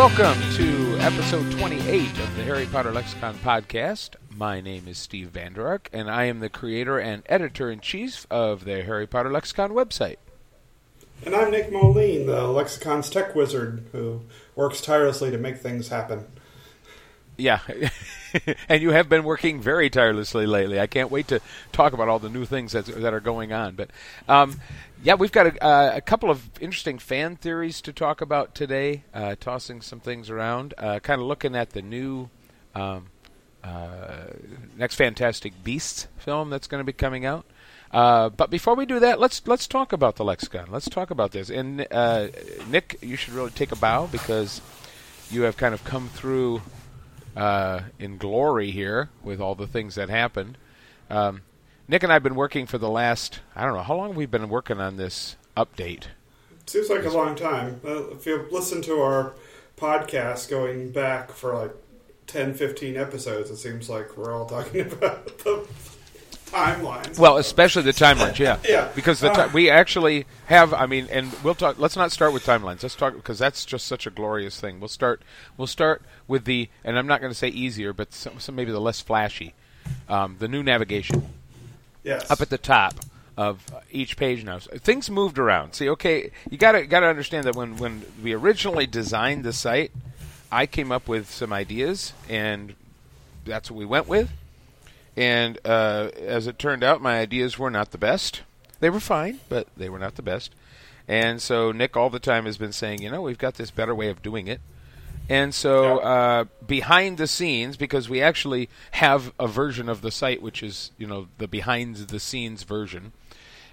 Welcome to episode 28 of the Harry Potter Lexicon podcast. My name is Steve Vander Ark, and I am the creator and editor in chief of the Harry Potter Lexicon website. And I'm Nick Moline, the Lexicon's tech wizard who works tirelessly to make things happen. Yeah, and you have been working very tirelessly lately. I can't wait to talk about all the new things that, that are going on. But um, yeah, we've got a, uh, a, couple of interesting fan theories to talk about today, uh, tossing some things around, uh, kind of looking at the new um, uh, next Fantastic Beasts film that's going to be coming out. Uh, but before we do that, let's let's talk about the lexicon. Let's talk about this. And uh, Nick, you should really take a bow because you have kind of come through uh, in glory here with all the things that happened. Um, Nick and I have been working for the last I don't know how long we've been working on this update. Seems like a long time. If you listen to our podcast going back for like 10, 15 episodes, it seems like we're all talking about the timelines. Well, especially the timelines, yeah. yeah. Because the ti- we actually have. I mean, and we'll talk. Let's not start with timelines. Let's talk because that's just such a glorious thing. We'll start. We'll start with the, and I'm not going to say easier, but some, some maybe the less flashy, um, the new navigation. Yes. Up at the top of each page now. So things moved around. See, okay, you got to got to understand that when when we originally designed the site, I came up with some ideas, and that's what we went with. And uh, as it turned out, my ideas were not the best. They were fine, but they were not the best. And so Nick all the time has been saying, you know, we've got this better way of doing it. And so uh, behind the scenes, because we actually have a version of the site which is, you know, the behind the scenes version,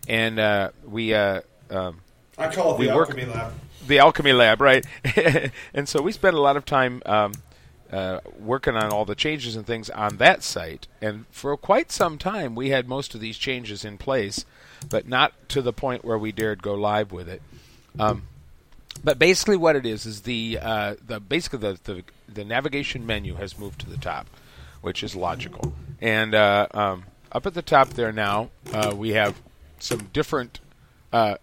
and uh, we. Uh, um, I call it the work- Alchemy Lab. the alchemy lab, right? and so we spent a lot of time um, uh, working on all the changes and things on that site. And for quite some time, we had most of these changes in place, but not to the point where we dared go live with it. Um, but basically, what it is is the uh, the basically the, the the navigation menu has moved to the top, which is logical. And uh, um, up at the top there now, uh, we have some different uh,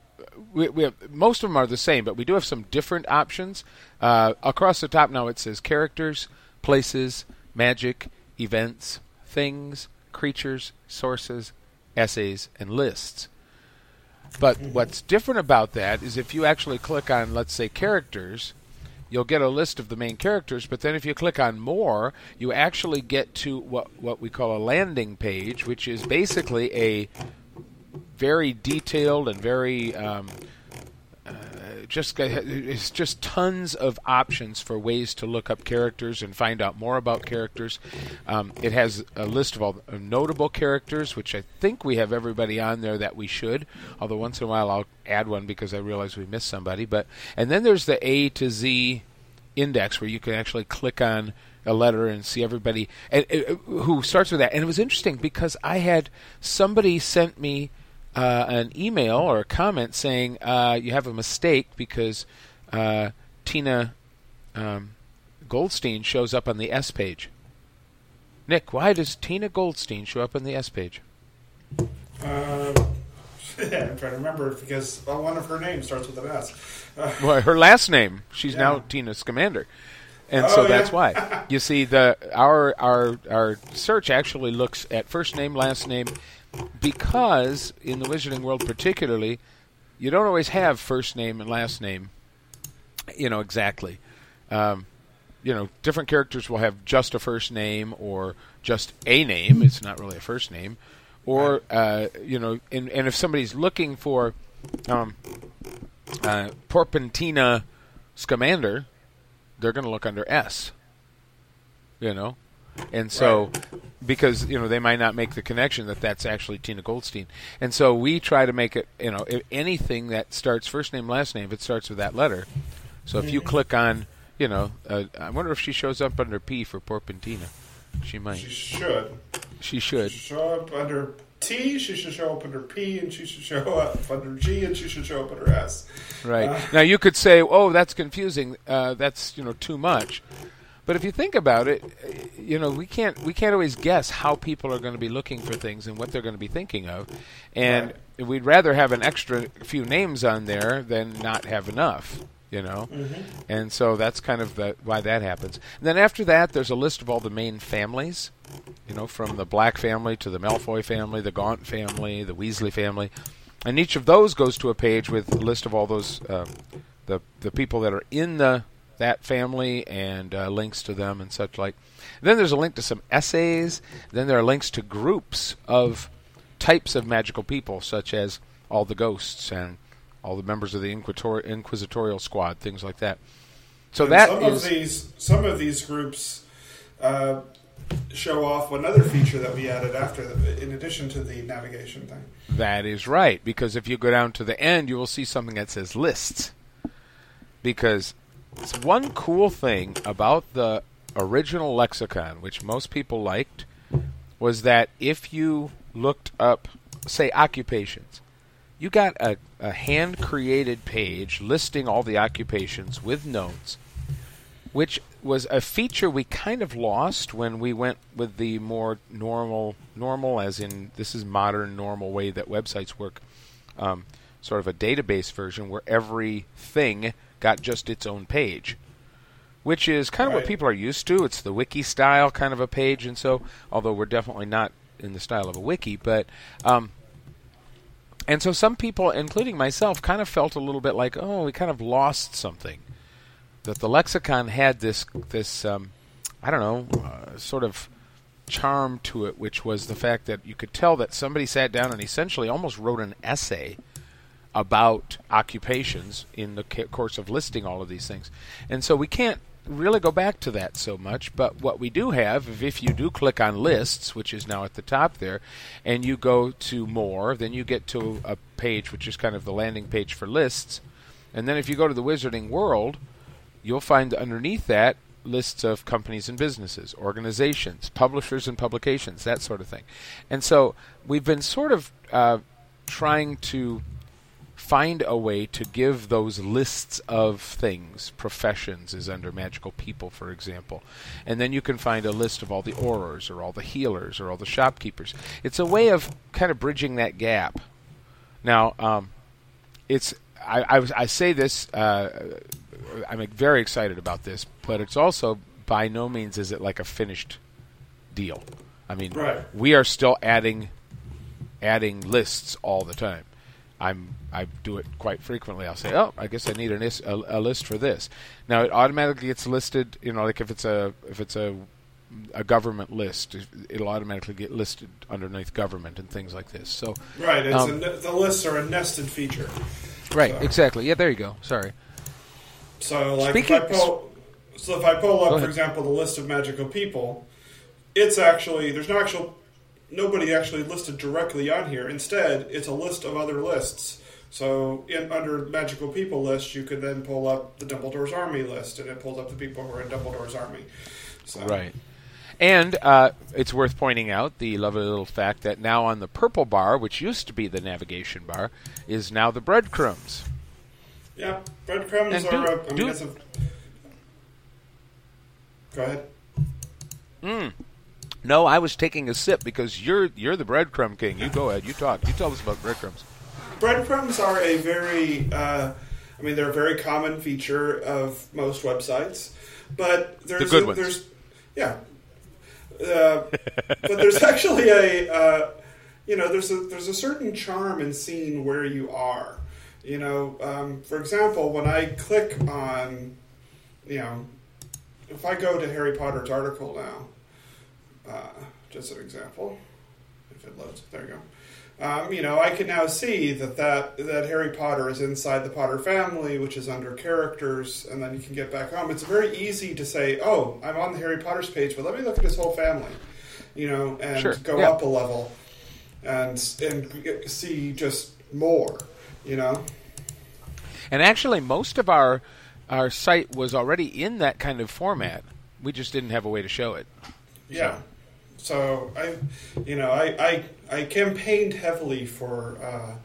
we, we have most of them are the same, but we do have some different options. Uh, across the top now, it says characters, places, magic, events, things, creatures, sources, essays, and lists. But what's different about that is if you actually click on, let's say, characters, you'll get a list of the main characters. But then if you click on more, you actually get to what what we call a landing page, which is basically a very detailed and very um, uh, just it's just tons of options for ways to look up characters and find out more about characters. Um, it has a list of all notable characters, which I think we have everybody on there that we should. Although once in a while I'll add one because I realize we missed somebody. But and then there's the A to Z index where you can actually click on a letter and see everybody and, uh, who starts with that. And it was interesting because I had somebody sent me uh, an email or a comment saying uh, you have a mistake because uh, Tina um, Goldstein shows up on the S page. Nick, why does Tina Goldstein show up on the S page? Um, yeah, I'm trying to remember because well, one of her names starts with an S. Well, her last name. She's now Tina Scamander. And Oh, so that's yeah. why. You see the our our our search actually looks at first name, last name because in the wizarding world particularly, you don't always have first name and last name you know exactly. Um, you know, different characters will have just a first name or just a name. It's not really a first name, or uh, you know, and, and if somebody's looking for um, uh, Porpentina Scamander, they're going to look under S. You know, and so because you know they might not make the connection that that's actually Tina Goldstein, and so we try to make it. You know, if anything that starts first name last name, if it starts with that letter. So if you click on, you know, uh, I wonder if she shows up under P for Porpentina. She might. she should. She should. show up under T, she should show up under P, and she should show up under G, and she should show up under S. Right. Uh, now you could say, "Oh, that's confusing. Uh, that's you know too much." But if you think about it, you know we can't we can't always guess how people are going to be looking for things and what they're going to be thinking of, and we'd rather have an extra few names on there than not have enough. you know, Mm-hmm. and so that's kind of the, why that happens. And then after that, there's a list of all the main families, you know, from the Black family to the Malfoy family, the Gaunt family, the Weasley family, and each of those goes to a page with a list of all those uh, the the people that are in the that family and uh, links to them and such like. then there's a link to some essays. Then there are links to groups of types of magical people, such as all the ghosts and all the members of the Inquisitor- Inquisitorial Squad, things like that. So And that some is of these some of these groups uh, show off another feature that we added after, the, in addition to the navigation thing. That is right, because if you go down to the end, you will see something that says lists. Because it's one cool thing about the original lexicon, which most people liked, was that if you looked up, say, occupations, you got a, a hand created page listing all the occupations with notes, which was a feature we kind of lost when we went with the more normal, normal as in this is modern, normal way that websites work, um, sort of a database version where everything got just its own page, which is kind of what people are used to. It's the wiki style kind of a page, and so although we're definitely not in the style of a wiki, but um, and so some people, including myself, kind of felt a little bit like, oh, we kind of lost something. That the lexicon had this this um, I don't know uh, sort of charm to it, which was the fact that you could tell that somebody sat down and essentially almost wrote an essay about occupations in the ca- course of listing all of these things. And so we can't really go back to that so much, but what we do have, if- you do click on lists, which is now at the top there, and you go to more, then you get to a page which is kind of the landing page for lists. And then if you go to the Wizarding World, you'll find underneath that lists of companies and businesses, organizations, publishers and publications, that sort of thing. And so we've been sort of uh, trying to find a way to give those lists of things. Professions is under magical people, for example. And then you can find a list of all the aurors or all the healers or all the shopkeepers. It's a way of kind of bridging that gap. Now, um, it's I, I, I say this. Uh, I'm very excited about this, but it's also by no means is it like a finished deal. I mean, Right. we are still adding adding lists all the time. I'm I do it quite frequently. I'll say, "Oh, I guess I need an is, a, a list for this." Now it automatically gets listed. You know, like if it's a if it's a a government list, it'll automatically get listed underneath government and things like this. So, Right, it's Um, a, the lists are a nested feature. right, So- exactly. Yeah, there you go. Sorry. So, like, Speaking- if I pull, so if I pull up, for example, the list of magical people, it's actually there's no actual nobody actually listed directly on here. Instead, it's a list of other lists. So, in under magical people list, you could then pull up the Dumbledore's army list, and it pulls up the people who are in Dumbledore's army. So, Right. And uh, it's worth pointing out the lovely little fact that now on the purple bar, which used to be the navigation bar, is now the breadcrumbs. Yeah, breadcrumbs And are. do- a, I mean, do- a, go ahead. Mm. No, I was taking a sip because you're you're the breadcrumb king. You go ahead. You talk. You tell us about breadcrumbs. Breadcrumbs are a very, uh, I mean, they're a very common feature of most websites, but there's good a, ones. there's yeah, uh, but there's actually a uh, you know there's a there's a certain charm in seeing where you are. You know, um, for example, when I click on, you know, if I go to Harry Potter's article now, uh, just an example, if it loads, there you go. Um, you know, I can now see that, that that Harry Potter is inside the Potter family, which is under characters, and then you can get back home. It's very easy to say, "Oh, I'm on the Harry Potter's page, but let me look at his whole family," you know, and Sure, go yeah. up a level and and see just more, you know. And actually, most of our our site was already in that kind of format. We just didn't have a way to show it. Yeah. So I, you know, I I, I campaigned heavily for uh,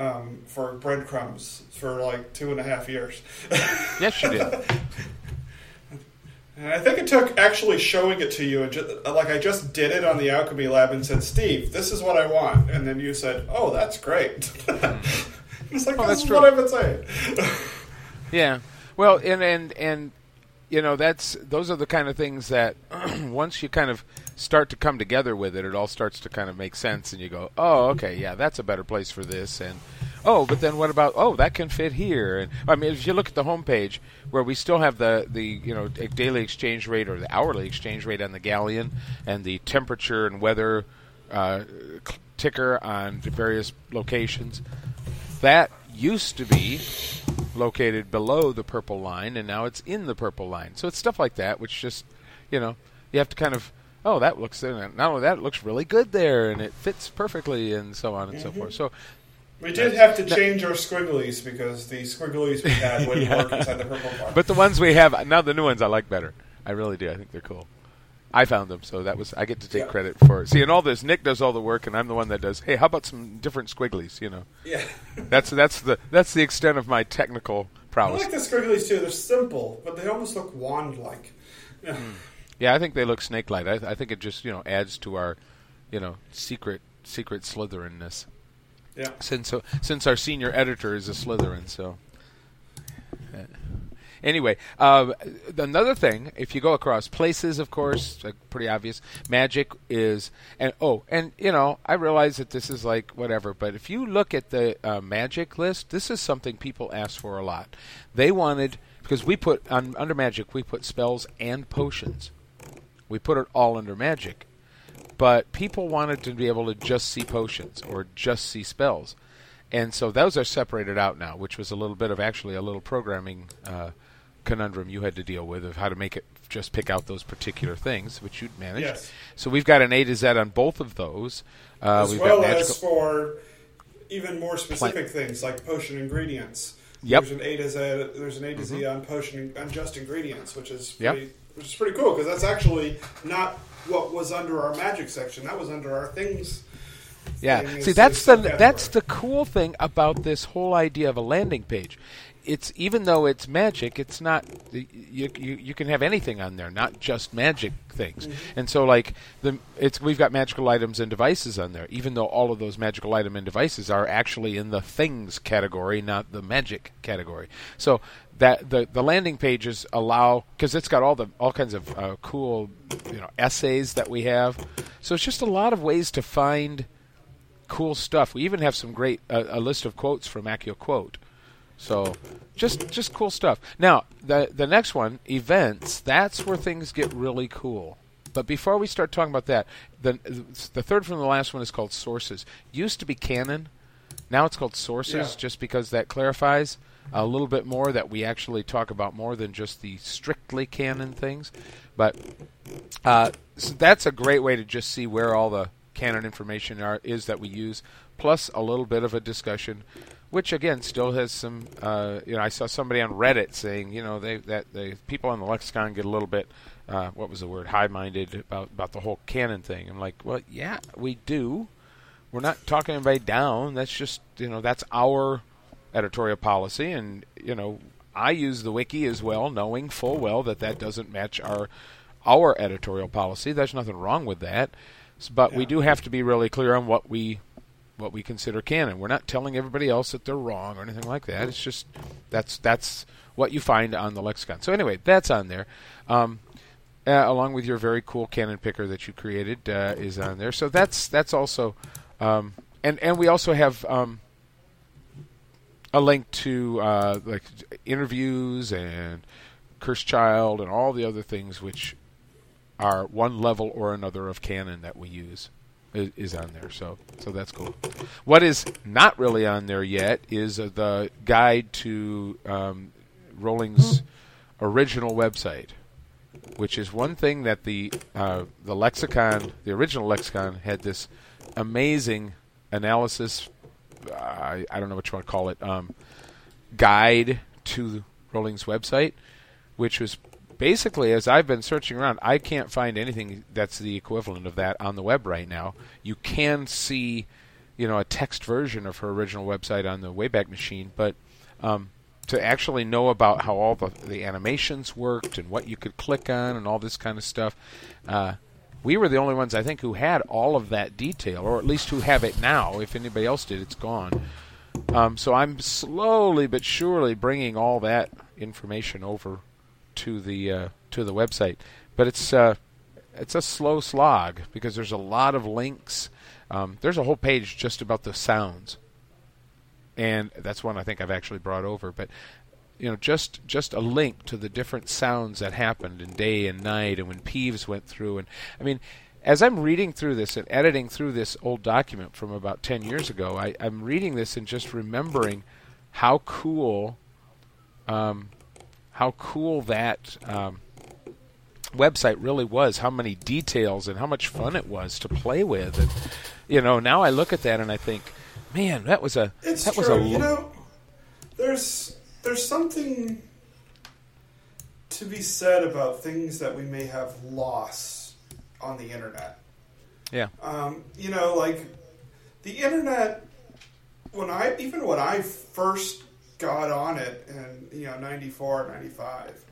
um, for breadcrumbs for like two and a half years, Yes, you did. and I think it took actually showing it to you and just, like I just did it on the alchemy lab and said, Steve, this is what I want, and then you said, Oh, that's great. it's like Oh, that's what I've been saying. Yeah. Well, and and and you know that's those are the kind of things that once you kind of start to come together with it, it all starts to kind of make sense, and you go, oh, okay, yeah, that's a better place for this, and oh, but then what about oh, that can fit here, and I mean, if you look at the homepage where we still have the the you know daily exchange rate or the hourly exchange rate on the galleon, and the temperature and weather uh, ticker on various locations, that used to be located below the purple line, and now it's in the purple line. So it's stuff like that, which just, you know, you have to kind of, oh, that looks, not only that, it looks really good there, and it fits perfectly, and so on and Mm-hmm. so forth. So We did have to change our squigglies because the squigglies we had wouldn't Yeah. work inside the purple bar. But the ones we have now, the new ones I like better. I really do. I think they're cool. I found them, so that was I get to take Yeah. credit for. it. See, in all this, Nick does all the work, and I'm the one that does. Hey, how about some different squigglies? You know, yeah. that's that's the that's the extent of my technical prowess. I like the squigglies too. They're simple, but they almost look wand-like. Yeah. Hmm. Yeah, I think they look snake-like. I, I think it just you know adds to our, you know, secret secret Slytherininness. Yeah. Since uh, since our senior editor is a Slytherin, so. uh, Anyway, uh, another thing, if you go across places, of course, like pretty obvious. Magic is, and oh, and you know, I realize that this is like whatever, but if you look at the uh, magic list, this is something people ask for a lot. They wanted because we put on under magic, we put spells and potions. We put it all under magic, but people wanted to be able to just see potions or just see spells, and so those are separated out now, which was a little bit of actually a little programming uh, conundrum you had to deal with of how to make it just pick out those particular things, which you'd managed. Yes. So we've got an A to Z on both of those. Uh, as we've well got as for even more specific things like potion ingredients. Yep. There's an A to Z. There's an A to Z on potion on just ingredients, which is Yep. pretty, which is pretty cool because that's actually not what was under our magic section. That was under our things. Yeah. See, that's the that's the cool thing about this whole idea of a landing page. It's even though it's magic, it's not you you, you can have anything on there, not just magic things. And so like the it's we've got magical items and devices on there, even though all of those magical item and devices are actually in the things category, not the magic category. So that the the landing pages allow because it's got all the all kinds of uh, cool you know essays that we have. So it's just a lot of ways to find cool stuff. We even have some great uh, a list of quotes from Accio Quote. So just just cool stuff. Now the the next one, events. That's where things get really cool. But before we start talking about that, the the third from the last one is called sources. Used to be canon. Now it's called sources, Yeah. just because that clarifies a little bit more that we actually talk about more than just the strictly canon things. But uh, so that's a great way to just see where all the canon information are, is that we use, plus a little bit of a discussion, which again still has some. Uh, you know, I saw somebody on Reddit saying, you know, they that the people on the lexicon get a little bit. Uh, what was the word? High-minded about about the whole canon thing. I'm like, well, yeah, we do. We're not talking anybody down. That's just you know that's our editorial policy, and you know I use the wiki as well, knowing full well that that doesn't match our our editorial policy. There's nothing wrong with that, but we do have to be really clear on what we what we consider canon. We're not telling everybody else that they're wrong or anything like that. It's just that's that's what you find on the lexicon. So anyway, that's on there. Um, uh, along with your very cool canon picker that you created uh, is on there. So that's that's also, um, and and we also have um, a link to uh, like interviews and Cursed Child and all the other things which are one level or another of canon that we use is, on there. So so that's cool. What is not really on there yet is uh, the guide to um, Rowling's original website which is one thing that the uh, the lexicon, the original lexicon, had this amazing analysis. I, I don't know what you want to call it. Um, guide to Rowling's website, which was basically, as I've been searching around, I can't find anything that's the equivalent of that on the web right now. You can see, you know, a text version of her original website on the Wayback Machine, but um, to actually know about how all the, the animations worked and what you could click on and all this kind of stuff, uh, we were the only ones I think who had all of that detail, or at least who have it now. If anybody else did, it's gone. Um, so I'm slowly but surely bringing all that information over to the uh, to the website. But it's uh, it's a slow slog because there's a lot of links. Um, there's a whole page just about the sounds, and that's one I think I've actually brought over. But you know, just just a link to the different sounds that happened in day and night, and when Peeves went through, and I mean, as I'm reading through this and editing through this old document from about ten years ago, I, I'm reading this and just remembering how cool, um, how cool that. Um, website really was how many details and how much fun it was to play with and you know now i look at that and i think man that was a It's that true. was a you know, there's there's something to be said about things that we may have lost on the internet. yeah Um, you know, like the internet. When I even when I first got on it in you know 94, 95,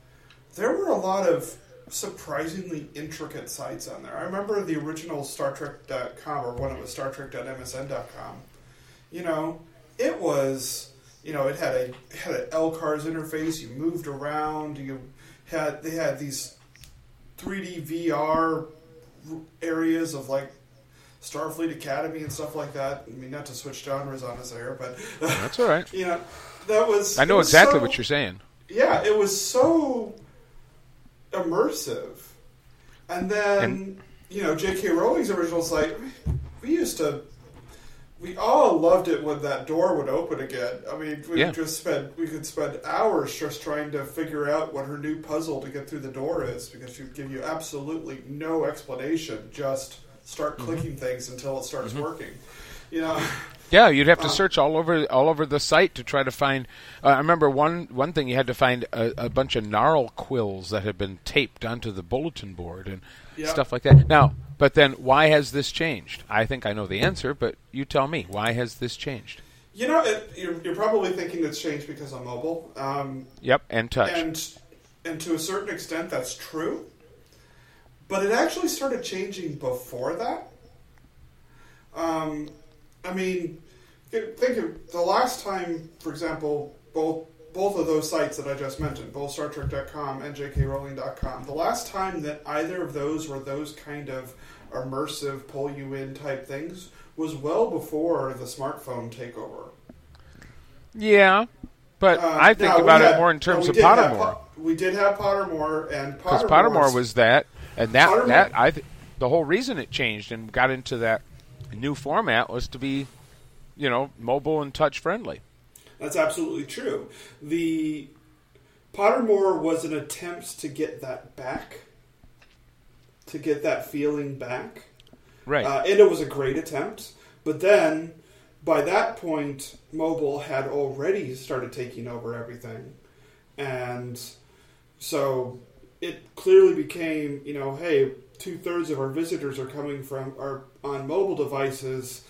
there were a lot of surprisingly intricate sites on there. I remember the original Star Trek.com or when it was Star Trek.msn.com. You know, it was you know it had a it had an LCARS interface. You moved around. You had they had these 3D VR areas of like Starfleet Academy and stuff like that. I mean, not to switch genres on us there, but that's all right you know, that was. i know was exactly so- what you're saying Yeah, it was so immersive, and then And- you know, J.K. Rowling's original site. We used to. We all loved it when that door would open again. I mean, we Yeah. just spend we could spend hours just trying to figure out what her new puzzle to get through the door is because she would give you absolutely no explanation. Just start Mm-hmm. clicking things until it starts working. You know, Yeah, you'd have to search all over all over the site to try to find. Uh, I remember one one thing you had to find a, a bunch of gnarl quills that had been taped onto the bulletin board and Yeah. stuff like that. Now, but then why has this changed? I think I know the answer, but you tell me why has this changed? you know, it, you're, you're probably thinking it's changed because I'm mobile. Um, Yep, and touch. and and to a certain extent that's true but it actually started changing before that um, i mean think of the last time for example both both of those sites that i just mentioned both star trek.com and jkrowling.com the last time that either of those were those kind of immersive pull you in type things was well before the smartphone takeover yeah, but um, I think about had- it more in terms of have Pottermore. Po- we did have Pottermore, and because Pottermore, Pottermore was that, and that Pottermore- that I th- the whole reason it changed and got into that new format was to be, you know, mobile and touch friendly. That's absolutely true. The Pottermore was an attempt to get that back, to get that feeling back, Right. uh, and it was a great attempt. But then, by that point, mobile had already started taking over everything, and so it clearly became, you know, hey, two thirds of our visitors are coming from are on mobile devices,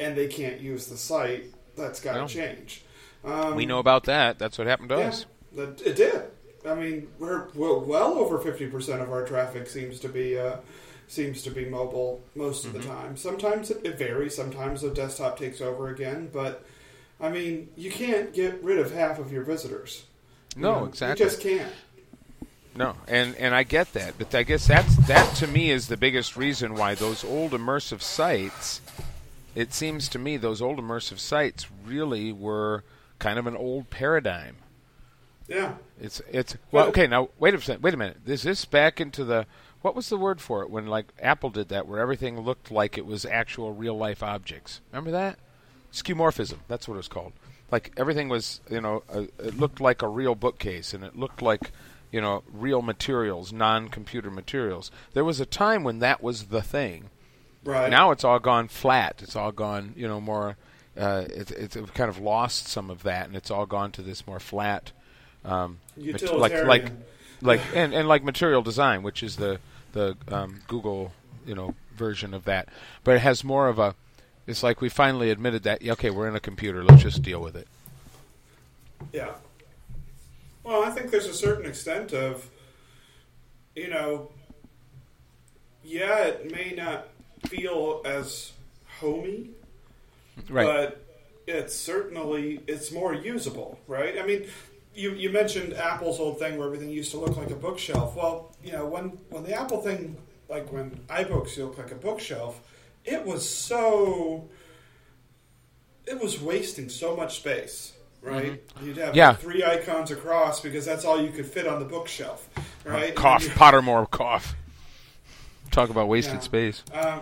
and they can't use the site. That's got to No. change. Um, we know about that. That's what happened to yeah, us. it did. I mean, we're well, well over fifty percent of our traffic seems to be uh, seems to be mobile most of the Mm-hmm. time. Sometimes it, it varies. Sometimes the desktop takes over again. But I mean, you can't get rid of half of your visitors. You No, know, exactly. You just can't. No, and and I get that, but I guess that's that to me is the biggest reason why those old immersive sites. It seems to me those old immersive sites really were kind of an old paradigm. Yeah. It's it's well okay now wait a second wait a minute This is this back into the what was the word for it when like Apple did that where everything looked like it was actual real life objects remember that skeuomorphism that's what it was called like everything was you know uh, it looked like a real bookcase and it looked like you know real materials non-computer materials there was a time when that was the thing Right. now it's all gone flat. It's all gone, you know, more. Uh, it's it's kind of lost some of that, and it's all gone to this more flat, um, mat- like like like and, and like material design, which is the the um, Google you know version of that. But it has more of a. It's like we finally admitted that okay, we're in a computer. Let's just deal with it. Yeah. Well, I think there's a certain extent of, you know, yeah, it may not feel as homey, Right. but it's certainly it's more usable, right? I mean, you you mentioned Apple's old thing where everything used to look like a bookshelf. Well, you know when when the Apple thing, like when iBooks look like a bookshelf, it was so it was wasting so much space. Right, you'd have Mm-hmm. Yeah. three icons across because that's all you could fit on the bookshelf. Right, And Cough, Pottermore cough. Talk about wasted Yeah. space. Um,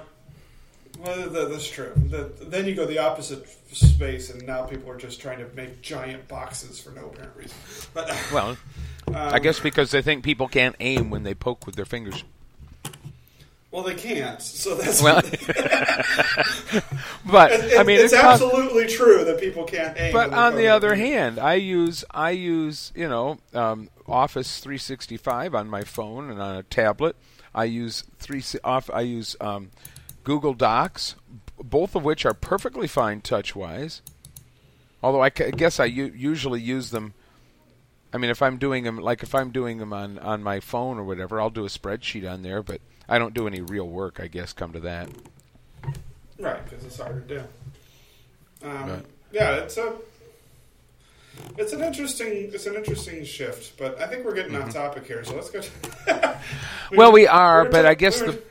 well, that, that's true. The, then you go the opposite space, and now people are just trying to make giant boxes for no apparent reason. But Well, I um, guess because they think people can't aim when they poke with their fingers. Well, they can't. So that's Well, but It- I mean, it's, it's, absolutely true that people can't aim. But on the other hand, I use I use you know um, Office 365 on my phone and on a tablet. I use three off. I use um, Google Docs, b- both of which are perfectly fine touch wise. Although I guess I u- usually use them. I mean, if I'm doing them like if I'm doing them on on my phone or whatever, I'll do a spreadsheet on there. But I don't do any real work. I guess come to that. right? Because it's hard to do. Um, Right. Yeah, it's a. It's an interesting, it's an interesting shift, but I think we're getting off topic here. So let's go. To Mm-hmm. Well, we are, but I guess we were- the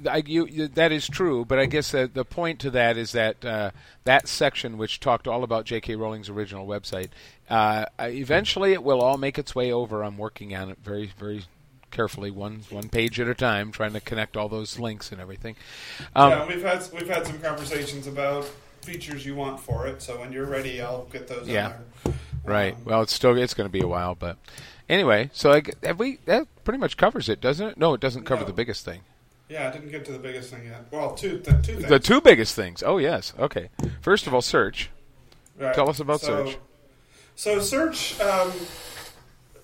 the, I, you, you, that is true, but I guess the, the point to that is that uh, that section, which talked all about J.K. Rowling's original website, uh, eventually it will all make its way over. I'm working on it very, very carefully, one one page at a time, trying to connect all those links and everything. Um, yeah, we've had we've had some conversations about features you want for it. So when you're ready, I'll get those. Yeah. Right. Um, Well, it's still it's going to be a while, but anyway. So I, have we that pretty much covers it, doesn't it? No, it doesn't cover No. the biggest thing. yeah, I didn't get to the biggest thing yet. Well, two th- two things. The two biggest things. Oh yes. Okay. First of all, search. Right. Tell us about So- search. So search, um,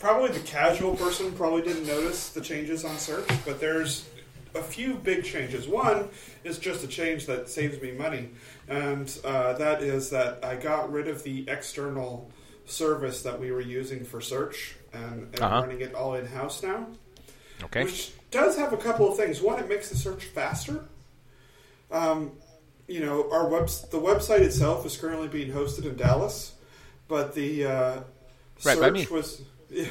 probably the casual person probably didn't notice the changes on search, but there's a few big changes. One is just a change that saves me money, and uh, that is that I got rid of the external service that we were using for search and, and Uh-huh. running it all in house now. Okay. Which does have a couple of things. One, it makes the search faster. Um, you know, our web the website itself is currently being hosted in Dallas, but the uh, Right, search was. Yeah,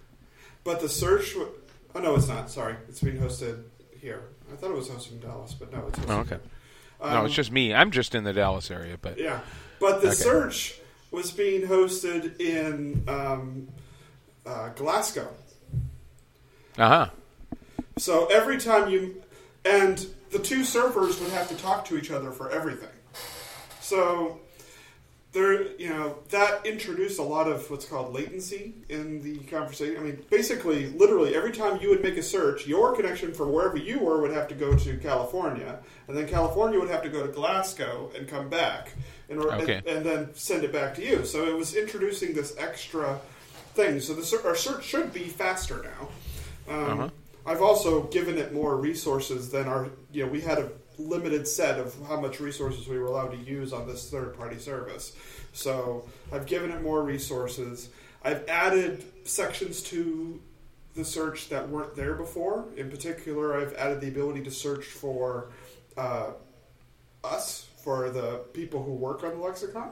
but the search. wa- Oh no, it's not. Sorry, it's being hosted here. I thought it was hosted in Dallas, but no, it's hosted. Oh, okay. here. no, Um, it's just me. I'm just in the Dallas area, but yeah, but the Okay. search was being hosted in um, uh, Glasgow. uh huh. So every time you, and the two servers would have to talk to each other for everything. So there, you know, that introduced a lot of what's called latency in the conversation. I mean, basically, literally, every time you would make a search, your connection from wherever you were would have to go to California, and then California would have to go to Glasgow and come back, in order, Okay. and, and then send it back to you. So it was introducing this extra thing. So the our search should be faster now. Um, Uh-huh. I've also given it more resources than our. You know, we had a limited set of how much resources we were allowed to use on this third-party service. So I've given it more resources. I've added sections to the search that weren't there before. In particular, I've added the ability to search for uh, us, for the people who work on the lexicon.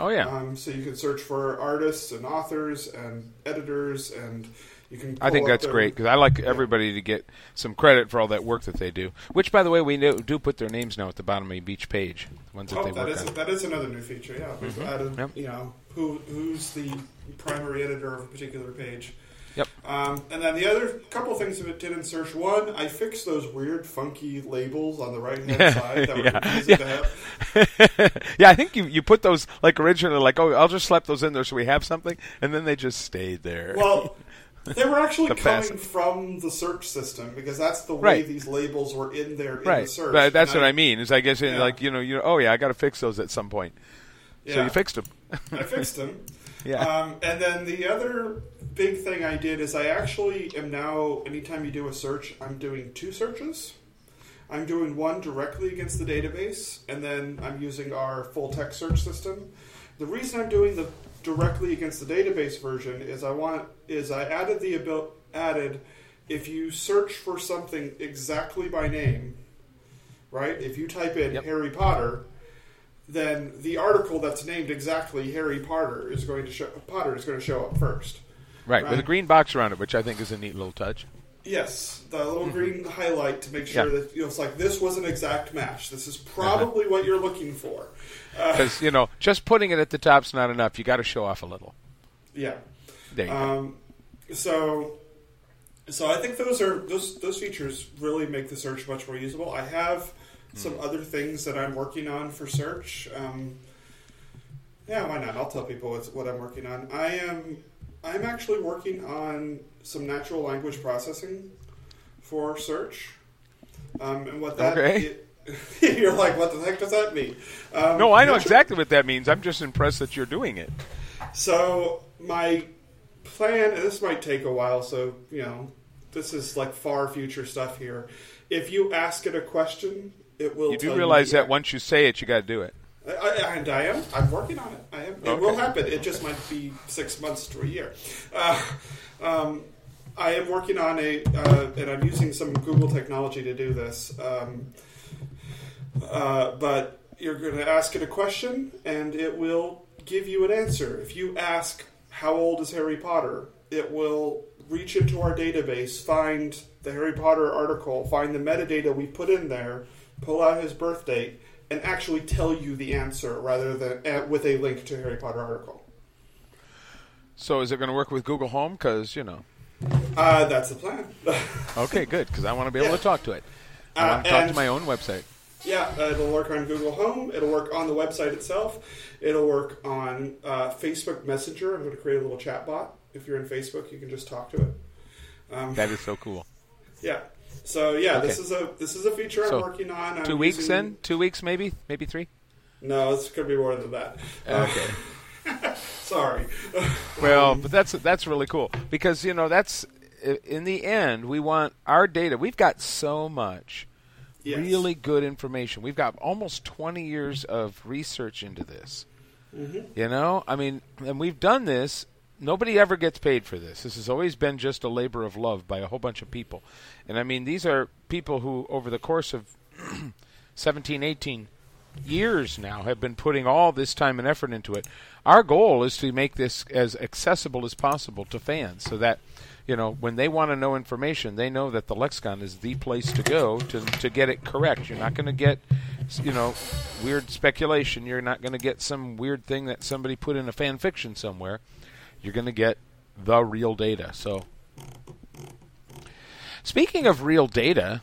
Oh yeah. Um, so you can search for artists and authors and editors, and you can. I think that's their- great because I like everybody to get some credit for all that work that they do. Which, by the way, we do, do put their names now at the bottom of each page, the ones that Oh, they that work is on. that is another new feature. Yeah, we've added. Yep. You know, who who's the primary editor of a particular page. Yep. Um, and then the other couple things that it did in search. One, I fixed those weird, funky labels on the right hand side that were Yeah. have. yeah, I think you you put those like originally like oh I'll just slap those in there so we have something, and then they just stayed there. Well, they were actually The coming from the search system because that's the way Right. these labels were in there in the right, search. but that's And what I mean. Is I guess Yeah. like you know you know oh yeah I got to fix those at some point. So you fixed them. I fixed them. Yeah. Um, and then the other big thing I did is I actually am now, anytime you do a search, I'm doing two searches. I'm doing one directly against the database, and then I'm using our full text search system. The reason I'm doing the directly against the database version is I want is I added the abil- added if you search for something exactly by name, right? If you type in Yep. Harry Potter, then the article that's named exactly Harry Potter is going to show Potter is going to show up first. Right, with a green box around it, which I think is a neat little touch. Yes, the little green highlight to make sure Mm-hmm. Yeah. that you know it's like this was an exact match. This is probably what you're looking for. Uh, Because you know, just putting it at the top's not enough. You got to show off a little. yeah. There you go. Um, so, so I think those are those those features really make the search much more usable. I have some Hmm. other things that I'm working on for search. Um, yeah, why not? I'll tell people what's, what I'm working on. I am I'm actually working on some natural language processing for search. Um, and what that Okay. you're like, what the heck does that mean? Um, no, I know exactly what that means. I'm just impressed that you're doing it. So my plan, and this might take a while, so you know, this is like far future stuff here. If you ask it a question, it will. You do realize the that once you say it, you got to do it. I, I, and I am. I'm working on it. I am. It will happen. It just might be six months to a year. Uh, um, I am working on a, uh, and I'm using some Google technology to do this. Um, uh, but you're going to ask it a question, and it will give you an answer. If you ask, "How old is Harry Potter?" it will reach into our database, find the Harry Potter article, find the metadata we put in there, pull out his birth date, and actually tell you the answer rather than uh, with a link to Harry Potter article. So is it going to work with Google Home? Because you know. Uh, that's the plan. Okay, good. Because I want to be able Yeah. to talk to it. I Uh, want to talk to my own website. Yeah, uh, it'll work on Google Home. It'll work on the website itself. It'll work on uh, Facebook Messenger. I'm going to create a little chat bot. If you're in Facebook, you can just talk to it. Um, That is so cool. yeah. So yeah, this is a this is a feature I'm So, working on. I'm Two weeks using- then? Two weeks maybe? Maybe three? No, it's going to be more than that. Okay. sorry. Well, but that's that's really cool because you know that's in the end we want our data. We've got so much Yes. really good information. We've got almost 20 years of research into this. Mm-hmm. You know, I mean, and we've done this. Nobody ever gets paid for this. This has always been just a labor of love by a whole bunch of people. And I mean, these are people who, over the course of 17, 18 years now, have been putting all this time and effort into it. Our goal is to make this as accessible as possible to fans so that, you know, when they want to know information, they know that the Lexicon is the place to go to, to get it correct. You're not going to get, you know, weird speculation. You're not going to get some weird thing that somebody put in a fan fiction somewhere. You're going to get the real data. So, speaking of real data,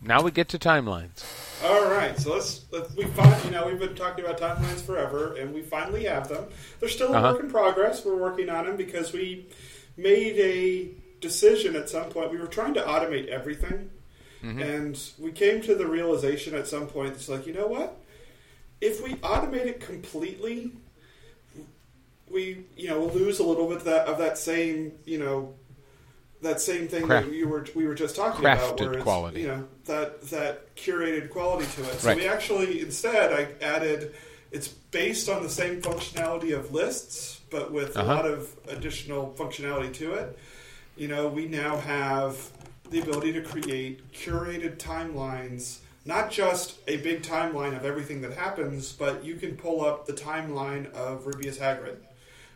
now we get to timelines. All right, so let's, let's we find you know we've been talking about timelines forever, and we finally have them. They're still a Uh-huh. work in progress. We're working on them because we made a decision at some point. We were trying to automate everything, and we came to the realization at some point it's like you know what, if we automate it completely, we you know lose a little bit of that of that same you know that same thing Craft- that you were we were just talking about, where it's, quality. you know that that curated quality to it. So Right. we actually instead I added it's based on the same functionality of lists, but with Uh-huh. a lot of additional functionality to it. You know, we now have the ability to create curated timelines, not just a big timeline of everything that happens, but you can pull up the timeline of Rubeus Hagrid.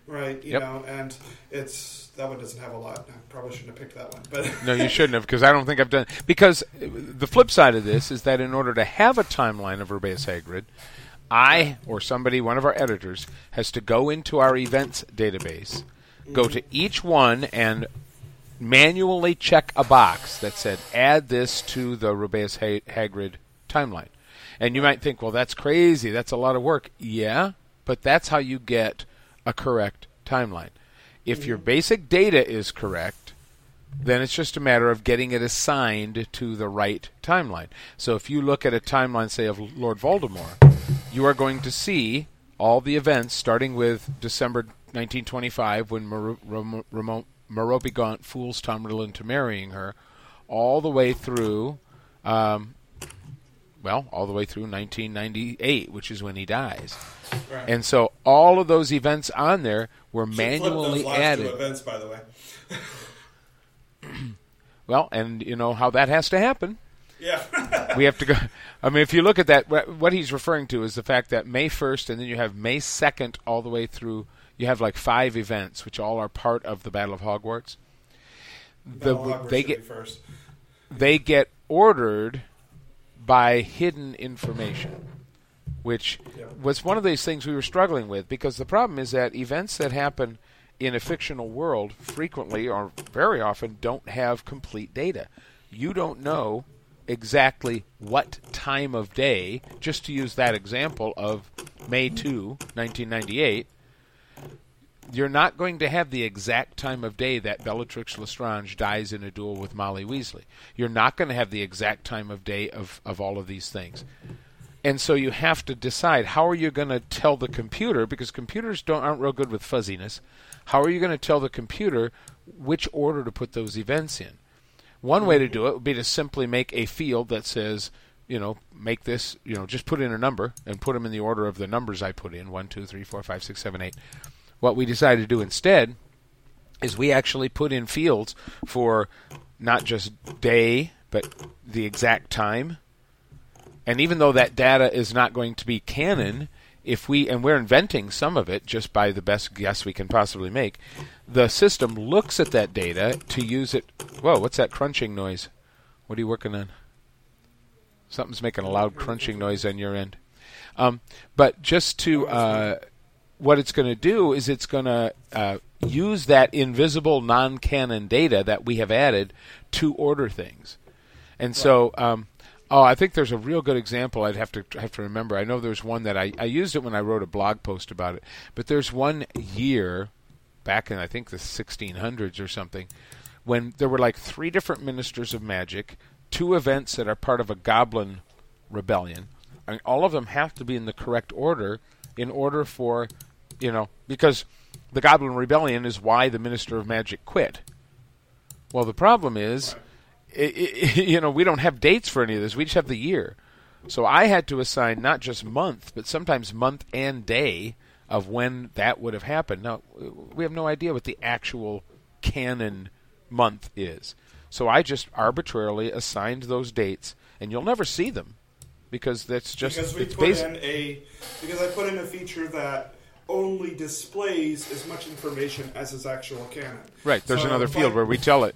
Right, you Yep. know, and it's that one doesn't have a lot. I probably shouldn't have picked that one, but No, you shouldn't have, because I don't think I've done. Because uh, the flip side of this is that in order to have a timeline of Rubeus Hagrid, I or somebody, one of our editors, has to go into our events database, go to each one, and manually check a box that said add this to the Rubeus ha- Hagrid timeline. And you might think, well, that's crazy. That's a lot of work. Yeah, but that's how you get a correct timeline. If your basic data is correct, then it's just a matter of getting it assigned to the right timeline. So if you look at a timeline, say, of Lord Voldemort, you are going to see all the events starting with December 1925 when Mar- Ram- Ramon- Gaunt fools Tom Riddle into marrying her, all the way through, um, well, all the way through 1998, which is when he dies. Right. And so all of those events on there were Should manually added. Events, by the way. Well, and you know how that has to happen. Yeah. we have to go. I mean, if you look at that, what he's referring to is the fact that May 1st and then you have May 2nd all the way through. You have like five events, which all are part of the Battle of Hogwarts. The, Hogwarts they get first. they get ordered by hidden information, which Yeah. was one of these things we were struggling with because the problem is that events that happen in a fictional world frequently or very often don't have complete data. You don't know exactly what time of day, just to use that example of May 2, 1998, you're not going to have the exact time of day that Bellatrix Lestrange dies in a duel with Molly Weasley. You're not going to have the exact time of day of, of all of these things. And so you have to decide how are you going to tell the computer because computers don't aren't real good with fuzziness. How are you going to tell the computer which order to put those events in? One way to do it would be to simply make a field that says, you know, make this, you know, just put in a number and put them in the order of the numbers I put in one, two, three, four, five, six, seven, eight. What we decided to do instead is we actually put in fields for not just day, but the exact time. And even though that data is not going to be canon, if we and we're inventing some of it just by the best guess we can possibly make, the system looks at that data to use it. Whoa, what's that crunching noise? What are you working on? Something's making a loud crunching noise on your end. Um, but just to uh, what it's going to do is it's going to uh, use that invisible non-canon data that we have added to order things. And so, um, oh, I think there's a real good example. I'd have to have to remember. I know there's one that I, I used it when I wrote a blog post about it. But there's one year back in I think the 1600s or something when there were like three different ministers of magic, two events that are part of a goblin rebellion, all of them have to be in the correct order in order for, you know, because the goblin rebellion is why the minister of magic quit. Well, the problem is, i i you know, we don't have dates for any of this. We just have the year. So I had to assign not just month, but sometimes month and day of when that would have happened. Now, we have no idea what the actual canon month is. So I just arbitrarily assigned those dates, and you'll never see them because that's just because we it's put basic. in a because I put in a feature that only displays as much information as is actual canon. Right. There's So another field I- where we tell it,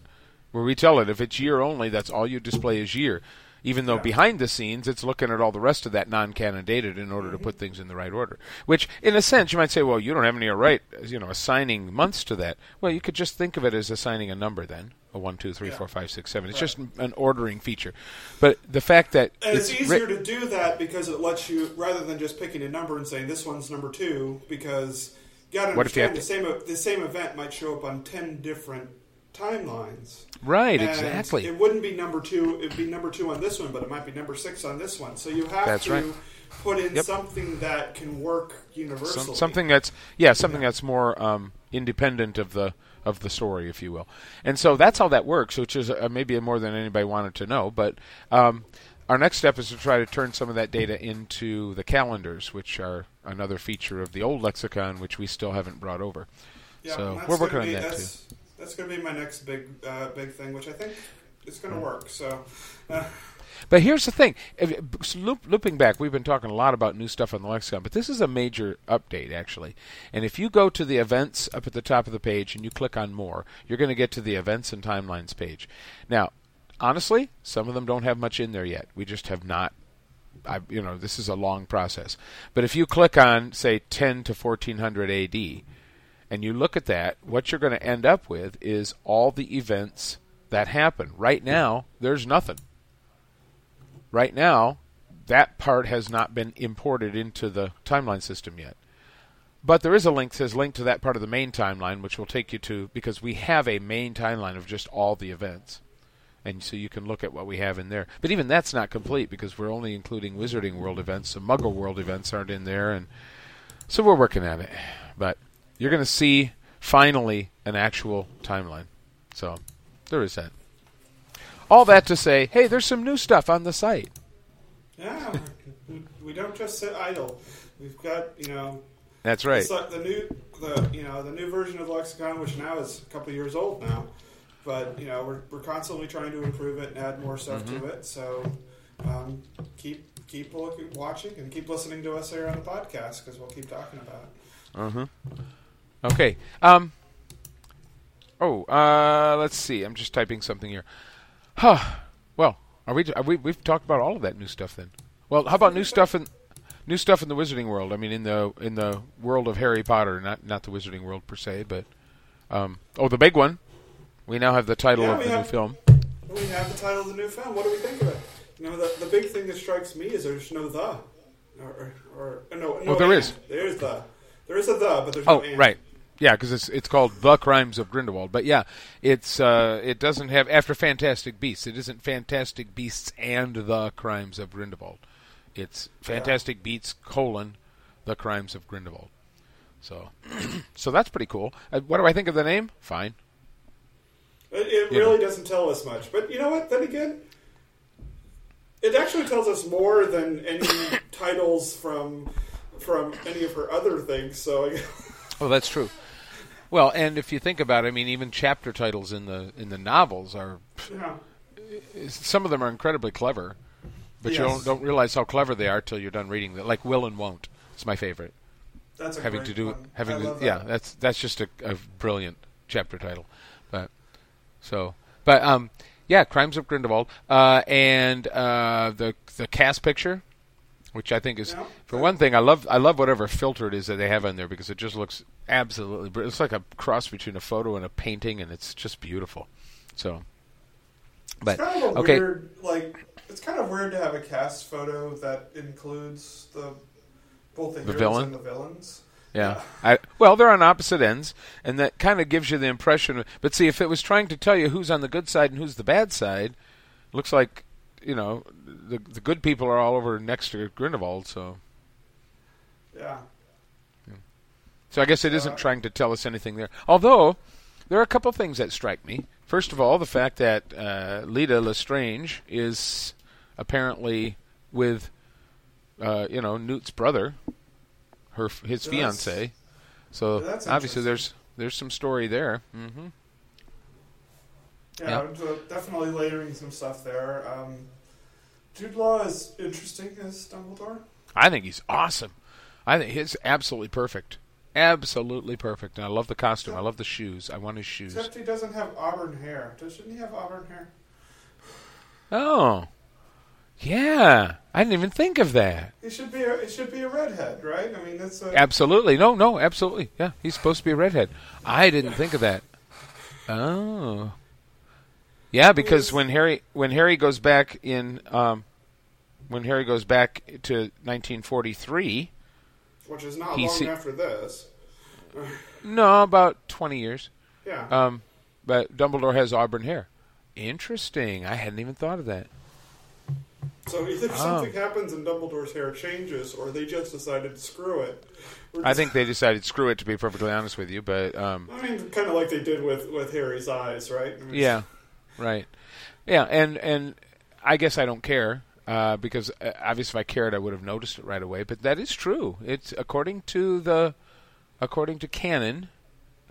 where we tell it if it's year only, that's all you display is year. Even though Yeah. behind the scenes, it's looking at all the rest of that non-canon data in order to put things in the right order. Which, in a sense, you might say, well, you don't have any right, you know, assigning months to that. Well, you could just think of it as assigning a number then, a one, two, three, Yeah. four, five, six, seven. It's Right. just an ordering feature. But the fact that And it's, it's easier writ- to do that because it lets you, rather than just picking a number and saying this one's number two, because you got to What if you understand the same the same event might show up on ten different timelines. right, And exactly. It wouldn't be number two. It'd be number two on this one, but it might be number six on this one. So you have That's to right. put in Yep. something that can work universally. Some, something that's yeah, something that's more um, independent of the of the story, if you will. And so that's how that works, which is uh, maybe more than anybody wanted to know. But um, our next step is to try to turn some of that data into the calendars, which are another feature of the old lexicon, which we still haven't brought over. Yeah, So we're working on that, that's, That's going to be my next big uh, big thing, which I think is going to work. So. Uh, But here's the thing: if, loop, looping back, we've been talking a lot about new stuff on the lexicon, but this is a major update actually. And if you go to the events up at the top of the page and you click on more, you're going to get to the events and timelines page. Now, honestly, some of them don't have much in there yet. We just have not. I, you know, this is a long process. But if you click on, say, 10 to 1400 AD, and you look at that, what you're going to end up with is all the events that happen. Right now, there's nothing right now, that part has not been imported into the timeline system yet. But there is a link that says link to that part of the main timeline, which will take you to because we have a main timeline of just all the events. And so you can look at what we have in there. But even that's not complete because we're only including Wizarding World events. The Muggle World events aren't in there and so we're working at it. But you're gonna see finally an actual timeline. So there is that. All that to say, hey, there's some new stuff on the site. yeah, we, we don't just sit idle. We've got you know That's right. It's like the new, the you know, the new version of Lexicon, which now is a couple years old now, but you know, we're, we're constantly trying to improve it and add more stuff Mm-hmm. to it. So um, keep keep looking, watching and keep listening to us here on the podcast because we'll keep talking about it. Uh huh. Okay. Um. Oh, uh, let's see. I'm just typing something here. Huh. Well, are we? Are we? We've talked about all of that new stuff then. Well, how about new stuff in new stuff in the Wizarding world? I mean, in the in the world of Harry Potter, not not the Wizarding world per se, but um. Oh, the big one. We now have the title Yeah, of the new film. We have the title of the new film. What do we think of it? You know, the, the big thing that strikes me is there's no the, or, or, or no, no. Oh, there and. is. There's the. There is a the, but there's Oh, no and. right. Yeah, because it's it's called The Crimes of Grindelwald. But yeah, it's uh, it doesn't have after Fantastic Beasts. It isn't Fantastic Beasts and The Crimes of Grindelwald. It's Fantastic Beasts colon The Crimes of Grindelwald. So, so that's pretty cool. Uh, what do I think of the name? Fine. It, it really doesn't tell us much. But you know what? Then again, it actually tells us more than any titles from from any of her other things. So Oh, that's true. Well, and if you think about it, I mean, even chapter titles in the in the novels are yeah, some of them are incredibly clever, but you don't don't realize how clever they are till you're done reading them. Like Will and Won't. It's my favorite. that's a having great to do one. having to, love yeah that's that's just a, a brilliant chapter title but so but um yeah crimes of grindelwald uh and uh the the cast picture which i think is Yeah. for one thing i love i love whatever filter it is that they have on there because it just looks absolutely br- it's like a cross between a photo and a painting and it's just beautiful so but It's kind of okay weird, like it's kind of weird to have a cast photo that includes the both the, The heroes villain? and the villains. Yeah. I, well, they're on opposite ends, and that kind of gives you the impression. But see, if it was trying to tell you who's on the good side and who's the bad side, looks like you know the the good people are all over next to Grindelwald. So, Yeah, so I guess it Uh, isn't trying to tell us anything there. Although there are a couple things that strike me. First of all, the fact that uh, Leta Lestrange is apparently with uh, you know Newt's brother, her his That's- fiance. So obviously there's there's some story there. hmm yeah, Yeah. so definitely layering some stuff there. Um, Jude Law is interesting as Dumbledore. I think he's awesome. I think he's absolutely perfect. Absolutely perfect. And I love the costume. I love the shoes. I want his shoes. Except he doesn't have auburn hair. Doesn't he have auburn hair? Oh. Yeah. I didn't even think of that. He should be. A, it should be a redhead, right? I mean, that's a. Absolutely. No, no, absolutely. Yeah, he's supposed to be a redhead. I didn't think of that. Oh. Yeah, because when Harry when Harry goes back in um when Harry goes back to 1943, which is not he long see- after this. no, about 20 years. Yeah. Um but Dumbledore has auburn hair. Interesting. I hadn't even thought of that. So either Oh. something happens and Dumbledore's hair changes, or they just decided to screw it. I think they decided to screw it to be perfectly honest with you, but um I mean, kind of like they did with with Harry's eyes, right? I mean, Yeah, right. Yeah, and and I guess I don't care uh, because uh, obviously if I cared, I would have noticed it right away. But that is true. It's according to the according to canon,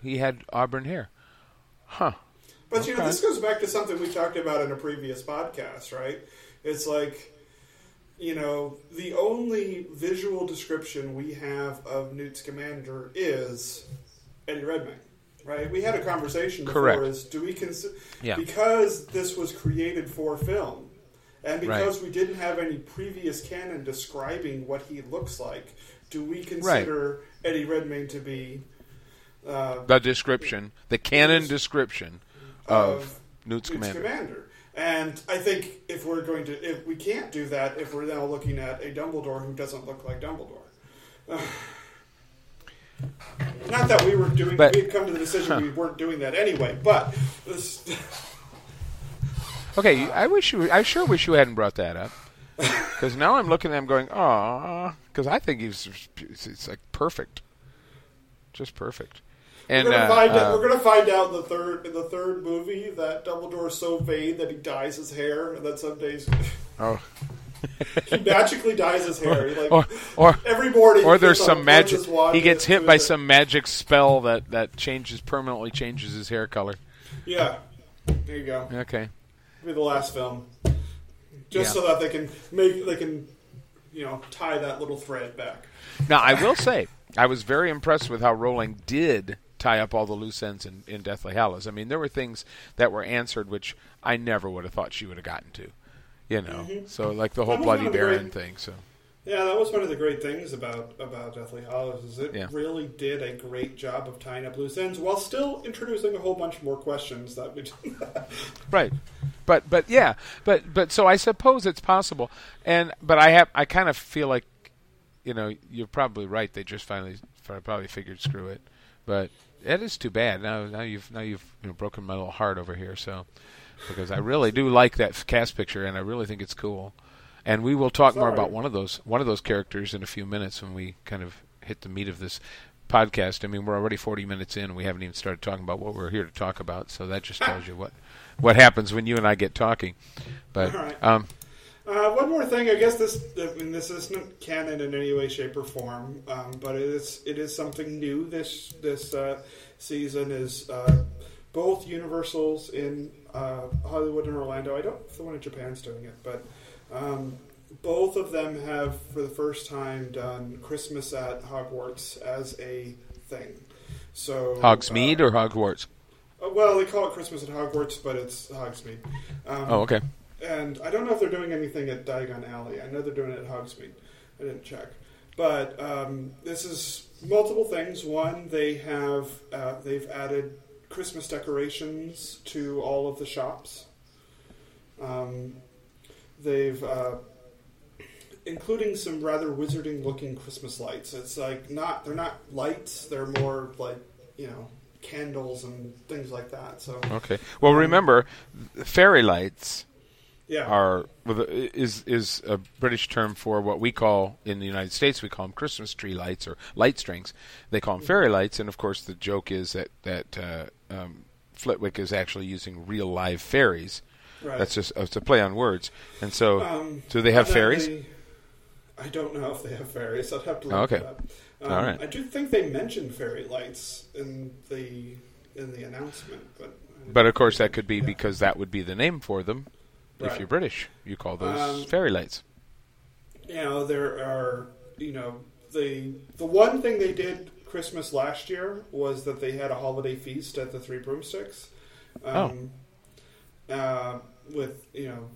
he had auburn hair. Huh. But you know, this goes back to something we talked about in a previous podcast, right? It's like, you know, the only visual description we have of Newt Scamander is Eddie Redmayne, right? We had a conversation before: Correct. is do we consider Yeah. because this was created for film, and Right. because we didn't have any previous canon describing what he looks like, do we consider Eddie Redmayne to be uh, The description, the canon description of, of Newt Newt Scamander. Scamander. And I think if we're going to, if we can't do that, if we're now looking at a Dumbledore who doesn't look like Dumbledore. Not that we were doing. But, we had come to the decision we weren't doing that anyway, but this, Okay, I wish you. I sure wish you hadn't brought that up. Because now I'm looking at him going, "Aw," because I think he's it's, like perfect, just perfect. And we're, gonna uh, find uh, out, we're gonna find out in the third in the third movie that Dumbledore is so vain that he dyes his hair, and that some days oh, he magically dyes his hair. He, like or or every morning, or he there's some magic. He gets hit by it. some magic spell that that changes permanently changes his hair color. Yeah, there you go. Okay. Be the last film. just Yeah. so that they can make they can you know tie that little thread back. Now, I will say, I was very impressed with how Rowling did tie up all the loose ends in, in Deathly Hallows. I mean, there were things that were answered which I never would have thought she would have gotten to. You know, mm-hmm. so like the whole Bloody Baron great- thing. So Yeah, that was one of the great things about about Deathly Hallows is it Yeah. really did a great job of tying up loose ends while still introducing a whole bunch more questions that we. right, but but yeah, but but so I suppose it's possible, and but I have I kind of feel like, you know, you're probably right. They just finally probably figured screw it, but that is too bad. Now now you've now you've you know, broken my little heart over here. So because I really do like that cast picture, and I really think it's cool. And we will talk more about one of those one of those characters in a few minutes when we kind of hit the meat of this podcast. I mean, we're already 40 minutes in, and we haven't even started talking about what we're here to talk about. So that just tells you what what happens when you and I get talking. But All right. um, Uh, one more thing, I guess this I mean, this isn't canon in any way, shape, or form, um, but it is it is something new. This this uh, season is uh, both Universals in uh, Hollywood and Orlando. I don't know if the one in Japan's doing it, but um, both of them have for the first time done Christmas at Hogwarts as a thing. So Hogsmeade uh, or Hogwarts? uh, well, they call it Christmas at Hogwarts, but it's Hogsmeade. Um, Oh, okay. and I don't know if they're doing anything at Diagon Alley. I know they're doing it at Hogsmeade. I didn't check. But um, this is multiple things. One, they have uh, they've added Christmas decorations to all of the shops. Um, they've uh, including some rather wizarding looking Christmas lights. It's like not they're not lights. They're more like you know candles and things like that. So Okay. Well, remember, fairy lights yeah, are is is a British term for what we call in the United States we call them Christmas tree lights or light strings. They call them fairy lights, and of course the joke is that that uh, um, Flitwick is actually using real live fairies. right. That's just it's a play on words. And so, Um, do they have fairies? they- I don't know if they have fairies. I'd have to look Oh, okay. it up. Um, All right. I do think they mentioned fairy lights in the in the announcement, but But of course, that could be because that would be the name for them. If you're British, you call those Um, fairy lights. you know there are you know the the one thing they did Christmas last year was that they had a holiday feast at the Three Broomsticks. Um, uh, with you know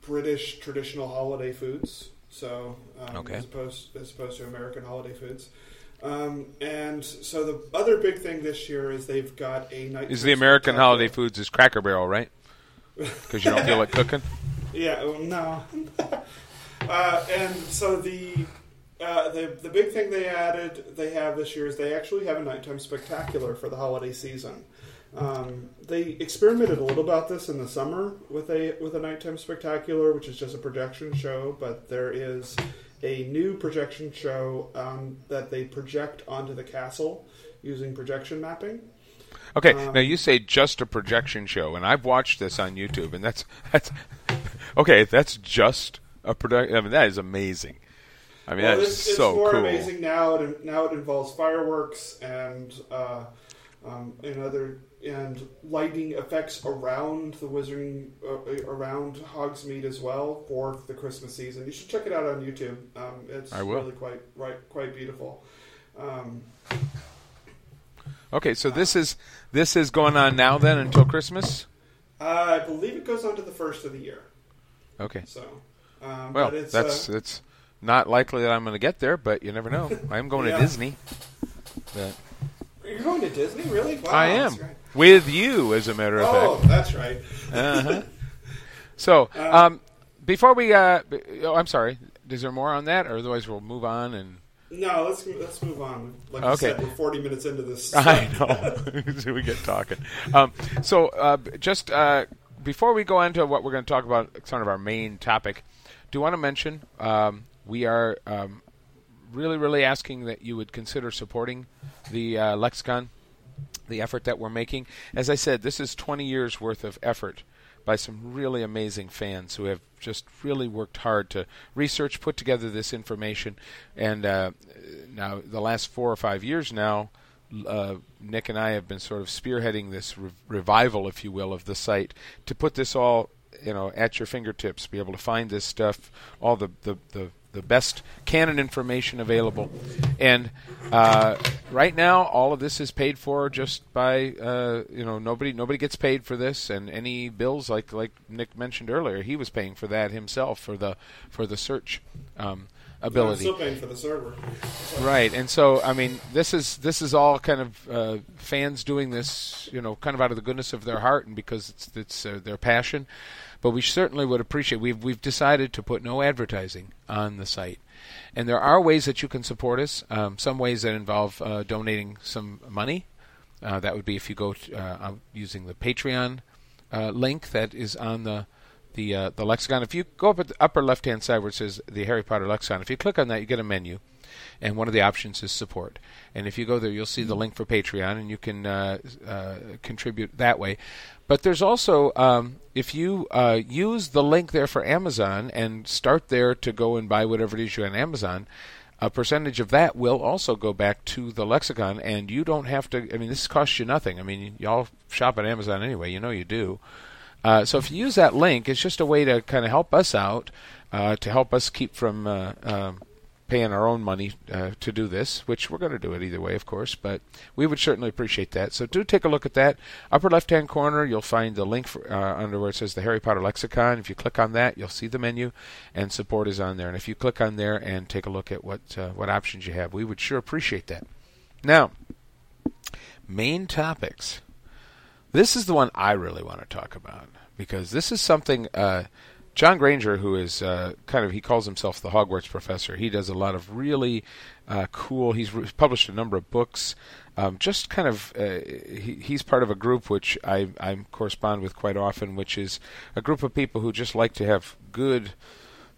British traditional holiday foods, so um, Okay. as opposed as opposed to American holiday foods. Um, and so the other big thing this year is they've got a night. Is the American holiday foods is Cracker Barrel, right? Because you don't feel like cooking. Yeah, well, no. uh, and so the uh, the the big thing they added they have this year is they actually have a nighttime spectacular for the holiday season. Um, they experimented a little about this in the summer with a with a nighttime spectacular, which is just a projection show. But there is a new projection show um, that they project onto the castle using projection mapping. Okay, Um, now you say just a projection show, and I've watched this on YouTube, and that's that's okay. That's just a production. I mean, that is amazing. I mean, well, that is it's, it's so more cool. amazing now. It now it involves fireworks and uh, um, and other and lighting effects around the Wizarding uh, around Hogsmeade as well for the Christmas season. You should check it out on YouTube. Um, it's I will. really quite right, quite beautiful. Um, Okay, so this is this is going on now then until Christmas. I believe it goes on to the first of the year. Okay, So, um, well, but it's, that's uh, it's not likely that I'm going to get there, but you never know. I'm going Yeah. to Disney. But you're going to Disney, really? Wow, I am great. with you, as a matter of Oh, fact. Oh, that's right. Uh-huh. So, um, before we, uh, oh, I'm sorry. Is there more on that, or otherwise we'll move on and. No, let's let's move on. Like Okay. said, we're 40 minutes into this. I know. so we get talking. Um, so uh, just uh, before we go on to what we're going to talk about, sort of our main topic, do you want to mention um, we are um, really, really asking that you would consider supporting the uh, lexicon, the effort that we're making. As I said, this is 20 years worth of effort by some really amazing fans who have just really worked hard to research, put together this information, and uh, now the last four or five years now, uh, Nick and I have been sort of spearheading this re- revival, if you will, of the site to put this all you know at your fingertips. Be able to find this stuff, all the the the, the best canon information available, and uh, right now all of this is paid for just by uh, you know nobody nobody gets paid for this, and any bills like like Nick mentioned earlier, he was paying for that himself for the for the search. Um, ability. I'm still paying for the server. Right, and so I mean, this is this is all kind of uh, fans doing this, you know, kind of out of the goodness of their heart and because it's it's uh, their passion. But we certainly would appreciate. We've we've decided to put no advertising on the site, and there are ways that you can support us. Um, some ways that involve uh, donating some money. Uh, that would be if you go to, uh, using the Patreon uh, link that is on the the uh, the lexicon. If you go up at the upper left hand side where it says the Harry Potter lexicon, if you click on that, you get a menu, and one of the options is support. And if you go there, you'll see the link for Patreon, and you can uh, uh, contribute that way. But there's also um, if you uh, use the link there for Amazon and start there to go and buy whatever it is you on Amazon. A percentage of that will also go back to the lexicon, and you don't have to. I mean, this costs you nothing. I mean, y'all shop at Amazon anyway. You know you do. Uh, so if you use that link, it's just a way to kind of help us out, uh, to help us keep from uh, um, paying our own money uh, to do this, which we're going to do it either way, of course, but we would certainly appreciate that. So do take a look at that. Upper left hand corner, you'll find the link for, uh, under where it says the Harry Potter Lexicon. If you click on that, you'll see the menu, and support is on there. And if you click on there and take a look at what what options you have, we would sure appreciate that. Now, main topics. This is the one I really want to talk about because this is something uh, John Granger, who is uh, kind of he calls himself the Hogwarts professor. He does a lot of really uh, cool. He's re- published a number of books. Um, just kind of uh, he, he's part of a group which I, I correspond with quite often, which is a group of people who just like to have good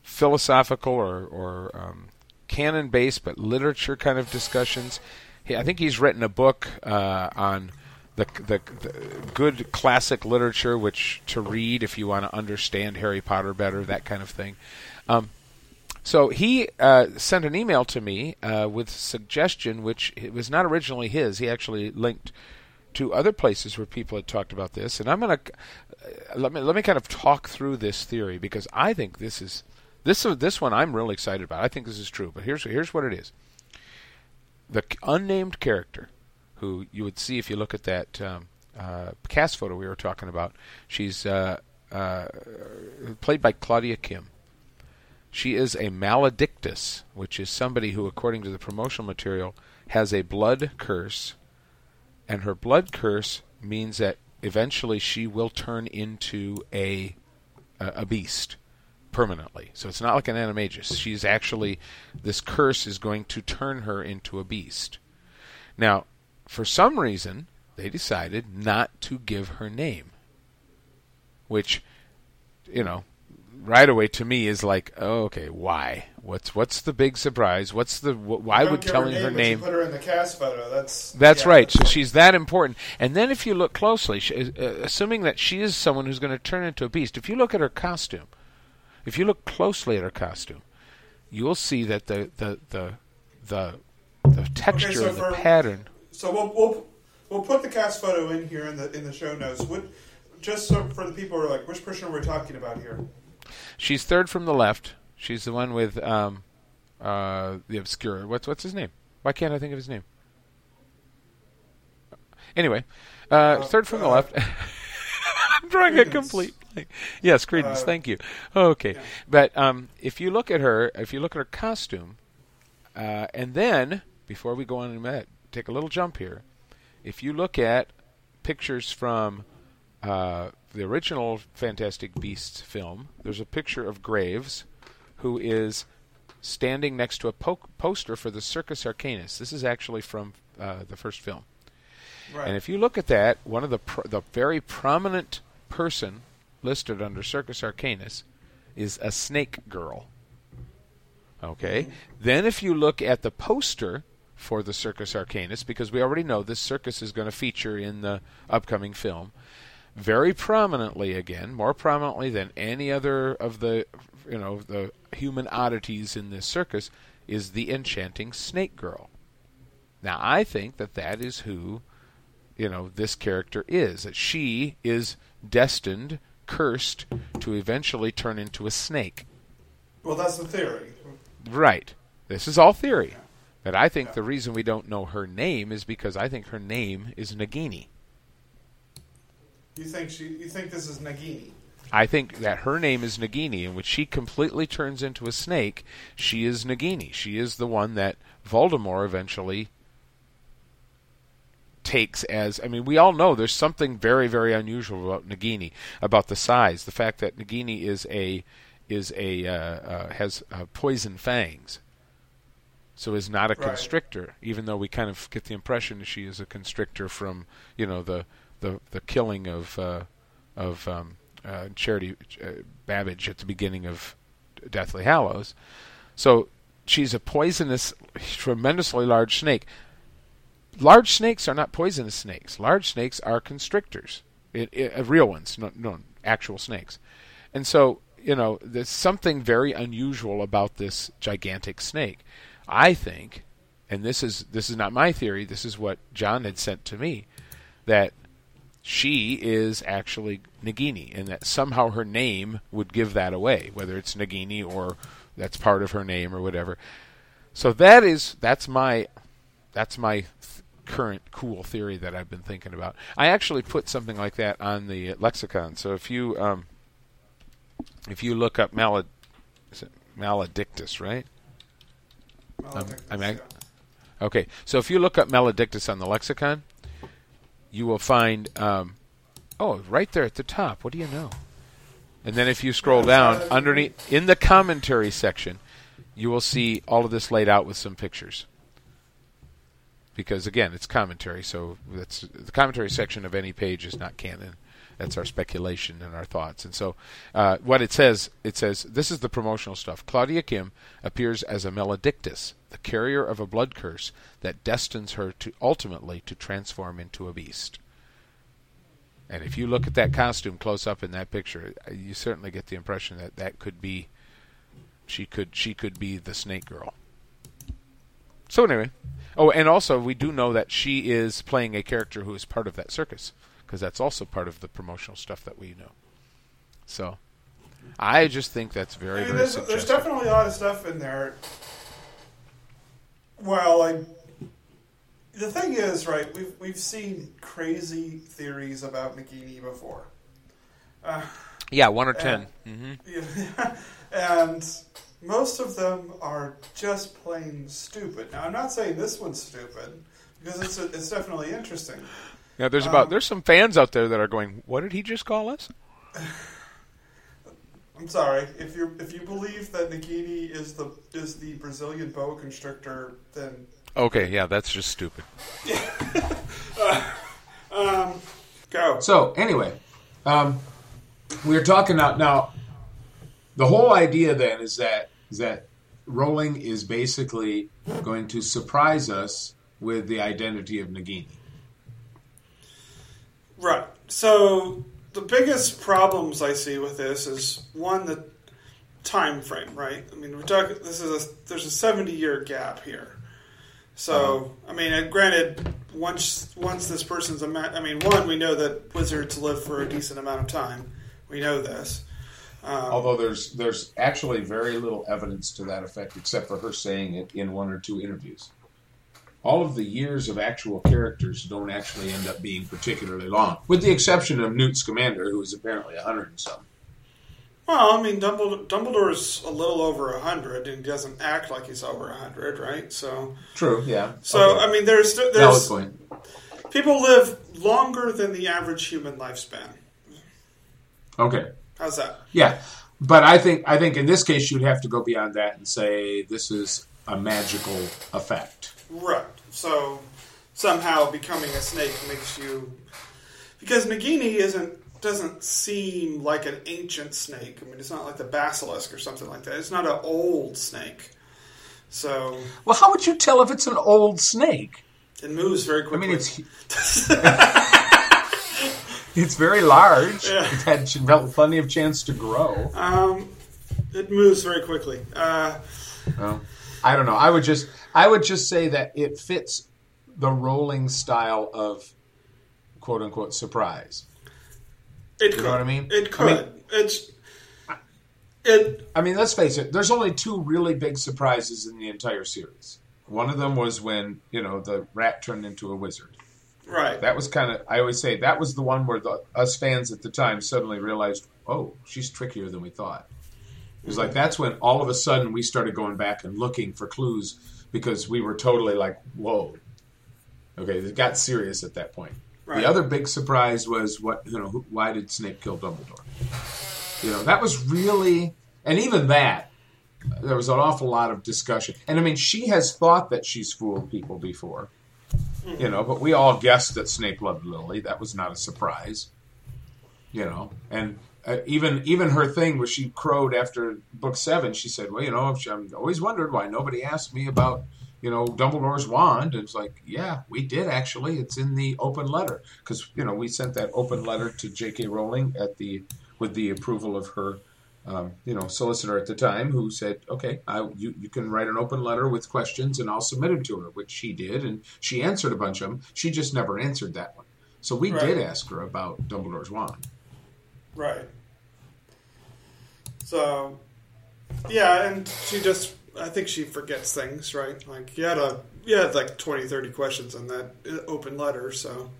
philosophical or, or um, canon based but literature kind of discussions. He, I think he's written a book uh, on the, the, the good classic literature, which to read if you want to understand Harry Potter better, that kind of thing. Um, so he uh, sent an email to me uh, with suggestion, which it was not originally his. He actually linked to other places where people had talked about this, and I'm gonna uh, let me let me kind of talk through this theory because I think this is this this one I'm really excited about. I think this is true, but here's here's what it is: the unnamed character who you would see if you look at that um, uh, cast photo we were talking about. She's uh, uh, played by Claudia Kim. She is a maledictus, which is somebody who, according to the promotional material, has a blood curse, and her blood curse means that eventually she will turn into a a beast permanently. So it's not like an animagus. She's actually this curse is going to turn her into a beast. Now, for some reason, they decided not to give her name. Which, you know, right away to me is like, oh, okay, why? What's what's the big surprise? What's the wh- why would telling her name? Her name put her in the cast photo. That's that's yeah, right. That's so she's that important. And then if you look closely, she, uh, assuming that she is someone who's going to turn into a beast, if you look at her costume, if you look closely at her costume, you will see that the the the the, the texture okay, so of the pattern so we'll, we'll we'll put the cast photo in here in the in the show notes. What just so for the people who are like, which person are we talking about here? She's third from the left. She's the one with um, uh, the obscure. What's what's his name? Why can't I think of his name? Anyway, uh, uh, third from the uh, left. I'm drawing Credence. a complete. blank. Yes, Credence. Uh, thank you. Okay, yeah. but um, if you look at her, if you look at her costume, uh, and then before we go on and that, take a little jump here. If you look at pictures from uh, the original Fantastic Beasts film, there's a picture of Graves, who is standing next to a po- poster for the Circus Arcanus. This is actually from uh, the first film. Right. And if you look at that, one of the pr- the very prominent person listed under Circus Arcanus is a snake girl. Okay. Mm-hmm. Then if you look at the poster for the Circus Arcanus because we already know this circus is going to feature in the upcoming film very prominently again, more prominently than any other of the you know the human oddities in this circus is the enchanting snake girl. Now I think that that is who you know this character is that she is destined cursed to eventually turn into a snake. Well, that's the theory. Right. This is all theory. But I think the reason we don't know her name is because I think her name is Nagini. You think she? You think this is Nagini? I think that her name is Nagini, and when she completely turns into a snake, she is Nagini. She is the one that Voldemort eventually takes as. I mean, we all know there's something very, very unusual about Nagini, about the size, the fact that Nagini is a is a uh, uh, has uh, poison fangs, so is not a Right. constrictor. Even though we kind of get the impression she is a constrictor from you know the the the killing of uh, of um, uh, Charity uh, Babbage at the beginning of Deathly Hallows. So she's a poisonous, tremendously large snake. Large snakes are not poisonous snakes. Large snakes are constrictors, it, it, uh, real ones, no, no actual snakes. And so you know, there's something very unusual about this gigantic snake. I think, and this is this is not my theory. This is what John had sent to me, that she is actually Nagini, and that somehow her name would give that away, whether it's Nagini or that's part of her name or whatever. So that is that's my that's my th- current cool theory that I've been thinking about. I actually put something like that on the lexicon. So if you um, if you look up malad maledictus, right? I'm ac- Okay, so if you look up maledictus on the lexicon, you will find um, oh right there at the top. What do you know? And then if you scroll down underneath in the commentary section, you will see all of this laid out with some pictures. Because again, it's commentary, so that's the commentary section of any page is not canon. That's our speculation and our thoughts. And so, uh, what it says, it says this is the promotional stuff. Claudia Kim appears as a maledictus, the carrier of a blood curse that destines her to ultimately to transform into a beast. And if you look at that costume close up in that picture, you certainly get the impression that that could be she could she could be the snake girl. So anyway, oh, and also we do know that she is playing a character who is part of that circus because that's also part of the promotional stuff that we know. So, I just think that's very I mean, very there's, there's definitely a lot of stuff in there. Well, like the thing is, right? We've we've seen crazy theories about Nagini before. Uh, yeah, one or 10 hmm and most of them are just plain stupid. Now, I'm not saying this one's stupid because it's it's definitely interesting. Yeah, there's about Um, there's some fans out there that are going, "What did he just call us?" I'm sorry if you if you believe that Nagini is the is the Brazilian boa constrictor, then Okay, yeah, that's just stupid. um, go. So anyway, um, we are talking about now. The whole idea then is that is that Rowling is basically going to surprise us with the identity of Nagini. Right. So the biggest problems I see with this is one the time frame. Right. I mean, we're talking. This is a there's a 70 year gap here. So I mean, granted, once once this person's a ma- I mean, one we know that wizards live for a decent amount of time. We know this. Um, Although there's there's actually very little evidence to that effect, except for her saying it in one or two interviews. All of the years of actual characters don't actually end up being particularly long, with the exception of Newt Scamander, who is apparently a hundred and some. well, I mean, Dumbledore, Dumbledore's a little over hundred, and he doesn't act like he's over hundred, right? So, True. Yeah. so Okay. I mean, there's Valid there's point. people live longer than the average human lifespan. Okay. How's that? Yeah, but I think I think in this case you'd have to go beyond that and say this is a magical effect. Right. So somehow becoming a snake makes you because Nagini isn't doesn't seem like an ancient snake. I mean, it's not like the basilisk or something like that. It's not an old snake. So Well, how would you tell if it's an old snake? it moves very quickly. I mean, it's it's very large. Yeah. It had plenty of chance to grow. um, it moves very quickly. Uh, Well, I don't know. I would just I would just say that it fits the Rowling style of quote unquote surprise. It You could. know what I mean? It I could. mean- it's it. I mean, let's face it. There's only two really big surprises in the entire series. One of them was when you know the rat turned into a wizard. Right. That was kind of I always say that was the one where the, us fans at the time suddenly realized, oh, she's trickier than we thought. It was like that's when all of a sudden we started going back and looking for clues because we were totally like, whoa. Okay, it got serious at that point. Right. The other big surprise was what you know. who- Why did Snape kill Dumbledore? You know, that was really, and even that, there was an awful lot of discussion. And I mean, she has thought that she's fooled people before, you know, but we all guessed that Snape loved Lily. That was not a surprise, you know. And uh, even even her thing where she crowed after book seven, she said, "Well, you know, I'm always wondered why nobody asked me about." You know Dumbledore's wand. And it's like, yeah, we did actually. It's in the open letter because you know we sent that open letter to J.K. Rowling at the with the approval of her um, you know, solicitor at the time who said, "Okay, I, you you can write an open letter with questions, and I'll submit them to her," which she did, and she answered a bunch of them. She just never answered that one. So we Right. did ask her about Dumbledore's wand. Right. So, yeah, and she just, I think she forgets things, right? Like, you had a, you had like 20, 30 questions in that uh, open letter, so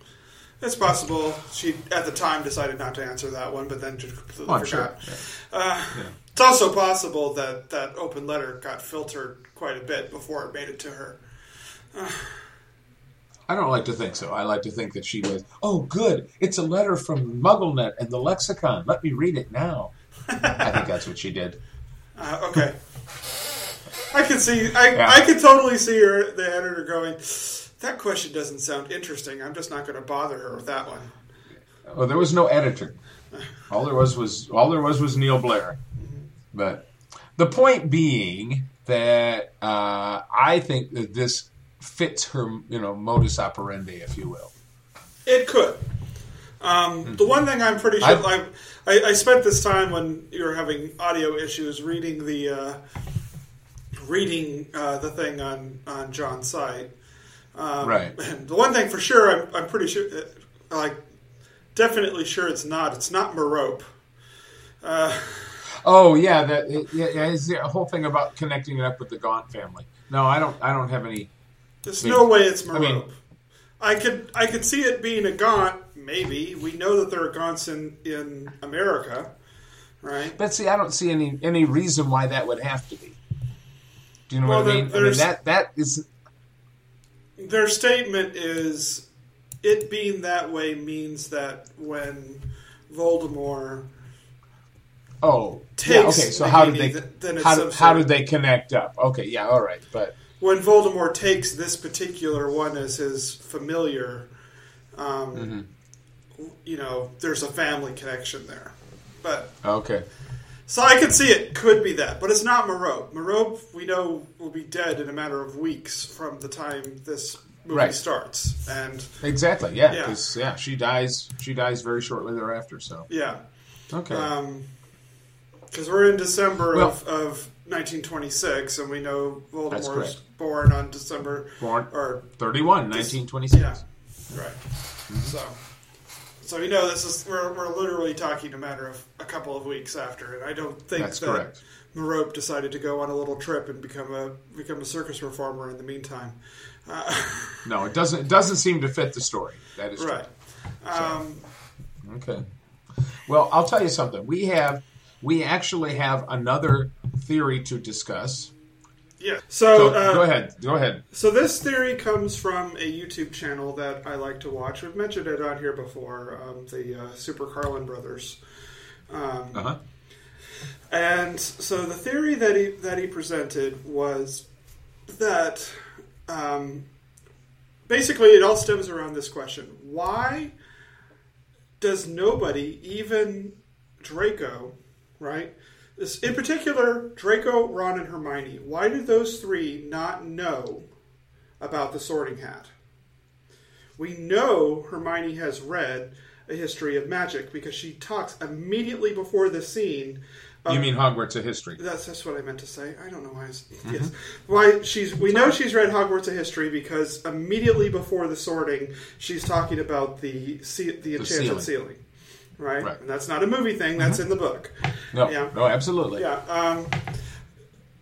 it's possible she, at the time, decided not to answer that one, but then just completely Oh, I'm sure. forgot. Uh, It's also possible that that open letter got filtered quite a bit before it made it to her. I don't like to think so. I like to think that she was, "Oh, good, it's a letter from MuggleNet and the lexicon. Let me read it now." I think that's what she did. Uh, okay. I can see. I, Yeah. I can totally see her, the editor going. That question doesn't sound interesting. I'm just not going to bother her with that one. Well, there was no editor. All there was was all there was was Neil Blair. But the point being that uh, I think that this fits her, you know, modus operandi, if you will. It could. Um, The one thing I'm pretty sure, I, I, I spent this time when you were having audio issues reading the uh, reading uh, the thing on on John's site. Um, Right. And the one thing for sure, I'm, I'm pretty sure, uh, like, definitely sure it's not. It's not Merope. Uh, Oh yeah, that yeah, yeah, is the whole thing about connecting it up with the Gaunt family. No, I don't. I don't have any. There's I mean- no way it's I mean- I could I could see it being a Gaunt. Maybe we know that there are Gaunts in in America, right? But see, I don't see any any reason why that would have to be. Do you know Well, what I mean? I mean that that is Their statement is it being that way means that when Voldemort oh takes yeah, okay. So how did they th- then it's how, did- how did they connect up? Okay, yeah, all right, but when Voldemort takes this particular one as his familiar, um, Mm-hmm. you know, there's a family connection there. But okay. so I could see it could be that, but it's not Merope. Merope, we know, will be dead in a matter of weeks from the time this movie Right. starts, and Exactly. Yeah. Yeah. Because yeah. she dies. She dies very shortly thereafter. So yeah. okay. because we're in December Well- of, of 1926, and we know That's Voldemort's correct. born on December Born or 31, 1926. yeah, right. So, so you know this is we're, we're literally talking a matter of a couple of weeks after, and I don't think That's that correct. Merope decided to go on a little trip and become a become a circus performer in the meantime. Uh, No, it doesn't. It doesn't seem to fit the story. That is right. Um, true. Okay. Well, I'll tell you something. We have, we actually have another theory to discuss. yeah. So, So uh, go ahead. Go ahead. So this theory comes from a YouTube channel that I like to watch. We've mentioned it on here before, um, the uh, Super Carlin Brothers. Um, Uh huh. and so the theory that he that he presented was that um, basically it all stems around this question: Why does nobody, even Draco, right? This, in particular, Draco, Ron, and Hermione. Why do those three not know about the Sorting Hat? We know Hermione has read a history of magic because she talks immediately before the scene. You mean Hogwarts a history? That's that's what I meant to say. I don't know why. Mm-hmm. Yes, why she's we know she's read Hogwarts of History because immediately before the sorting, she's talking about the the enchanted ceiling. ceiling, right? Right. And that's not a movie thing. That's in the book. No, Yeah. no, absolutely. Yeah. Um,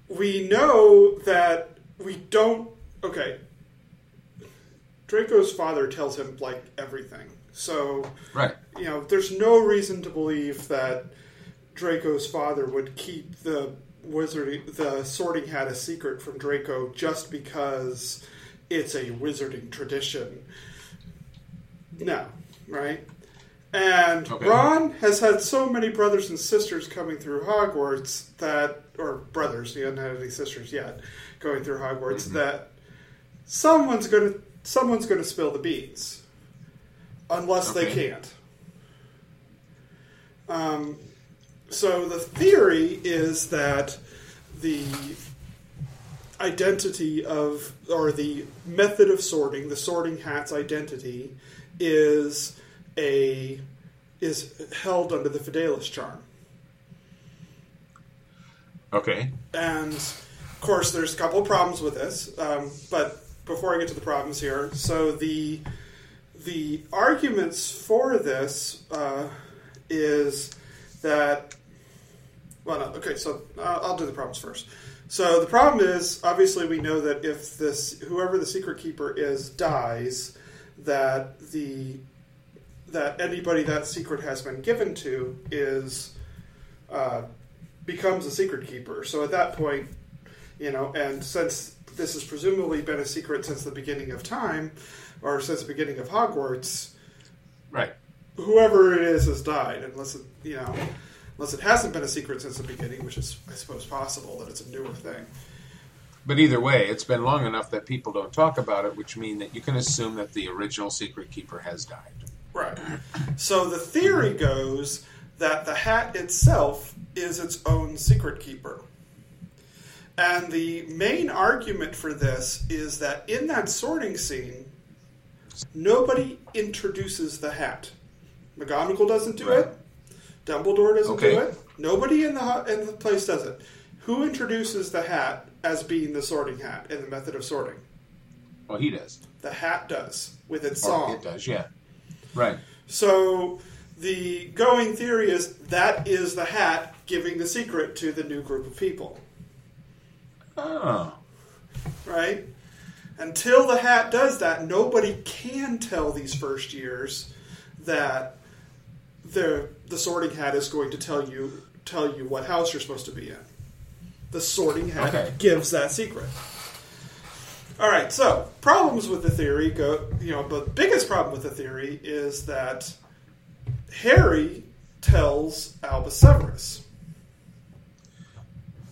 we know that we don't. Okay. Draco's father tells him like everything. So Right. you know, there's no reason to believe that Draco's father would keep the wizarding, the Sorting Hat a secret from Draco just because it's a wizarding tradition. No, right? And Okay. Ron has had so many brothers and sisters coming through Hogwarts that, or brothers, he hasn't had any sisters yet, going through Hogwarts, that someone's gonna someone's gonna spill the beans, unless they can't. Um, so the theory is that the identity of, or the method of sorting, the sorting hat's identity, is a is held under the Fidelius charm. Okay. And of course, there's a couple of problems with this. Um, but before I get to the problems here, so the the arguments for this uh, is that well, no, okay. So uh, I'll do the problems first. So the problem is obviously we know that if this whoever the secret keeper is dies, that the that anybody that secret has been given to is uh, becomes a secret keeper. So at that point, you know, and since this has presumably been a secret since the beginning of time, or since the beginning of Hogwarts, Right. whoever it is has died, unless it, you know, unless it hasn't been a secret since the beginning, which is, I suppose, possible that it's a newer thing. But either way, it's been long enough that people don't talk about it, which means that you can assume that the original secret keeper has died. Right. So the theory goes that the hat itself is its own secret keeper. And the main argument for this is that in that sorting scene, nobody introduces the hat. McGonagall doesn't do Right. it. Dumbledore doesn't Okay. do it. Nobody in the in the place does it. Who introduces the hat as being the sorting hat in the method of sorting? Well, he does. The hat does with its Or song. it does, yeah. Right. So the going theory is that is the hat giving the secret to the new group of people, Oh. right? Until the hat does that, nobody can tell these first years that the the sorting hat is going to tell you tell you what house you're supposed to be in. The sorting hat Okay. gives that secret. All right, so problems with the theory go. You know, the biggest problem with the theory is that Harry tells Albus Severus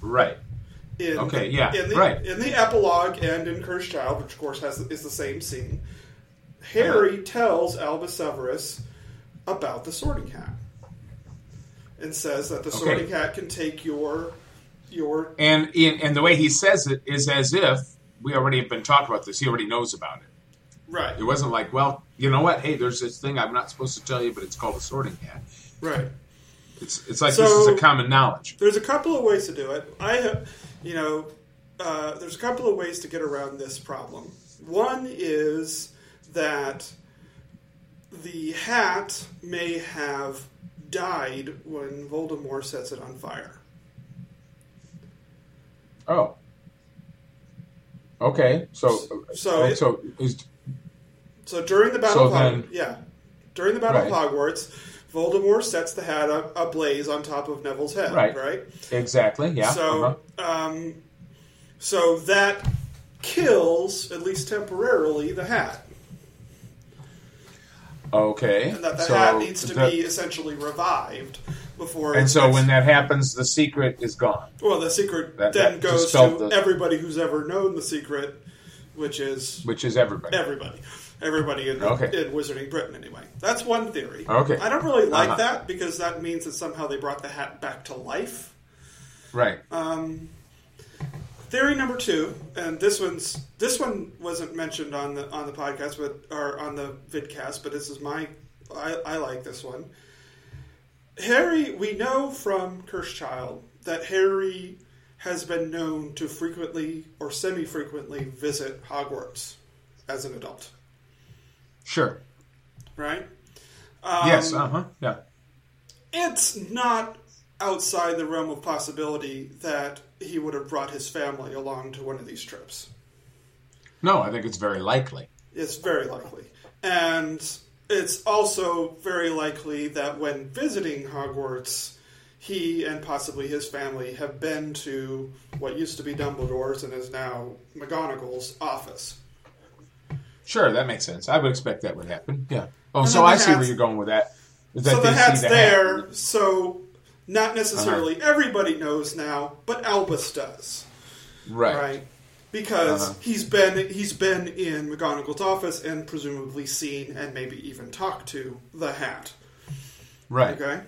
Right. in Okay, yeah, in the, right. in the epilogue and in Cursed Child, which of course has is the same scene. Harry uh-huh. tells Albus Severus about the Sorting Hat and says that the Okay. Sorting Hat can take your your And in, and the way he says it is as if we already have been talking about this. He already knows about it. right It wasn't like, well, you know what? Hey, there's this thing I'm not supposed to tell you, but it's called a sorting hat. right. It's it's like this is a common knowledge. There's a couple of ways to do it. I have, you know, uh, there's a couple of ways to get around this problem. One is that the hat may have died when Voldemort sets it on fire. Oh. Okay. So So it- so is So during the battle, So Hog- then- yeah, during the battle Right. of Hogwarts, Voldemort sets the hat up ablaze on top of Neville's head. Right. Right. exactly yeah. So, uh-huh. um, so that kills at least temporarily the hat, Okay. and that the so hat needs to the- be essentially revived before. And so when that happens, the secret is gone. well, the secret That- then that goes to the- everybody who's ever known the secret, which is which is everybody. everybody. Everybody in, Okay. in Wizarding Britain, anyway. That's one theory. Okay. I don't really like Uh-huh. that because that means that somehow they brought the hat back to life. Right. Um, theory number two, and this one's this one wasn't mentioned on the on the podcast, but or on the vidcast, but this is my I, I like this one. Harry, we know from Cursed Child that Harry has been known to frequently or semi-frequently visit Hogwarts as an adult, Sure. right? Um, yes. Uh huh. Yeah. it's not outside the realm of possibility that he would have brought his family along to one of these trips. No, I think it's very likely. It's very likely. And it's also very likely that when visiting Hogwarts, he and possibly his family have been to what used to be Dumbledore's and is now McGonagall's office. Sure, that makes sense. I would expect that would happen. Yeah. Oh, And so I see where you're going with that. Is that so the they see hat's the there, hat. so not necessarily Uh-huh. everybody knows now, but Albus does. Right. right? Because Uh-huh. he's been he's been in McGonagall's office and presumably seen and maybe even talked to the Hat. Right. Okay.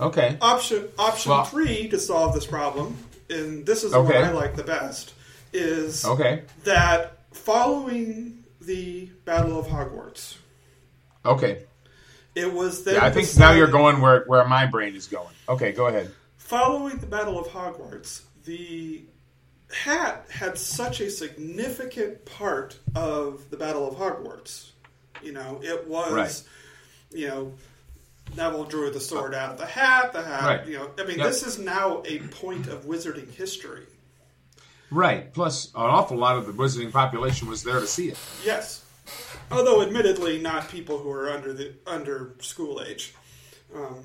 Okay. Option option Well- three to solve this problem, and this is Okay. what I like the best, is Okay. that following the Battle of Hogwarts, Okay. It was then Yeah, I think now you're going where where my brain is going. Okay, go ahead. Following the Battle of Hogwarts, the hat had such a significant part of the Battle of Hogwarts. You know, it was, Right. you know, Neville drew the sword out of the hat. The hat, Right. you know, I mean, Yep. this is now a point of wizarding history. Right. Plus, an awful lot of the wizarding population was there to see it. Yes, although admittedly not people who are under the under school age, um,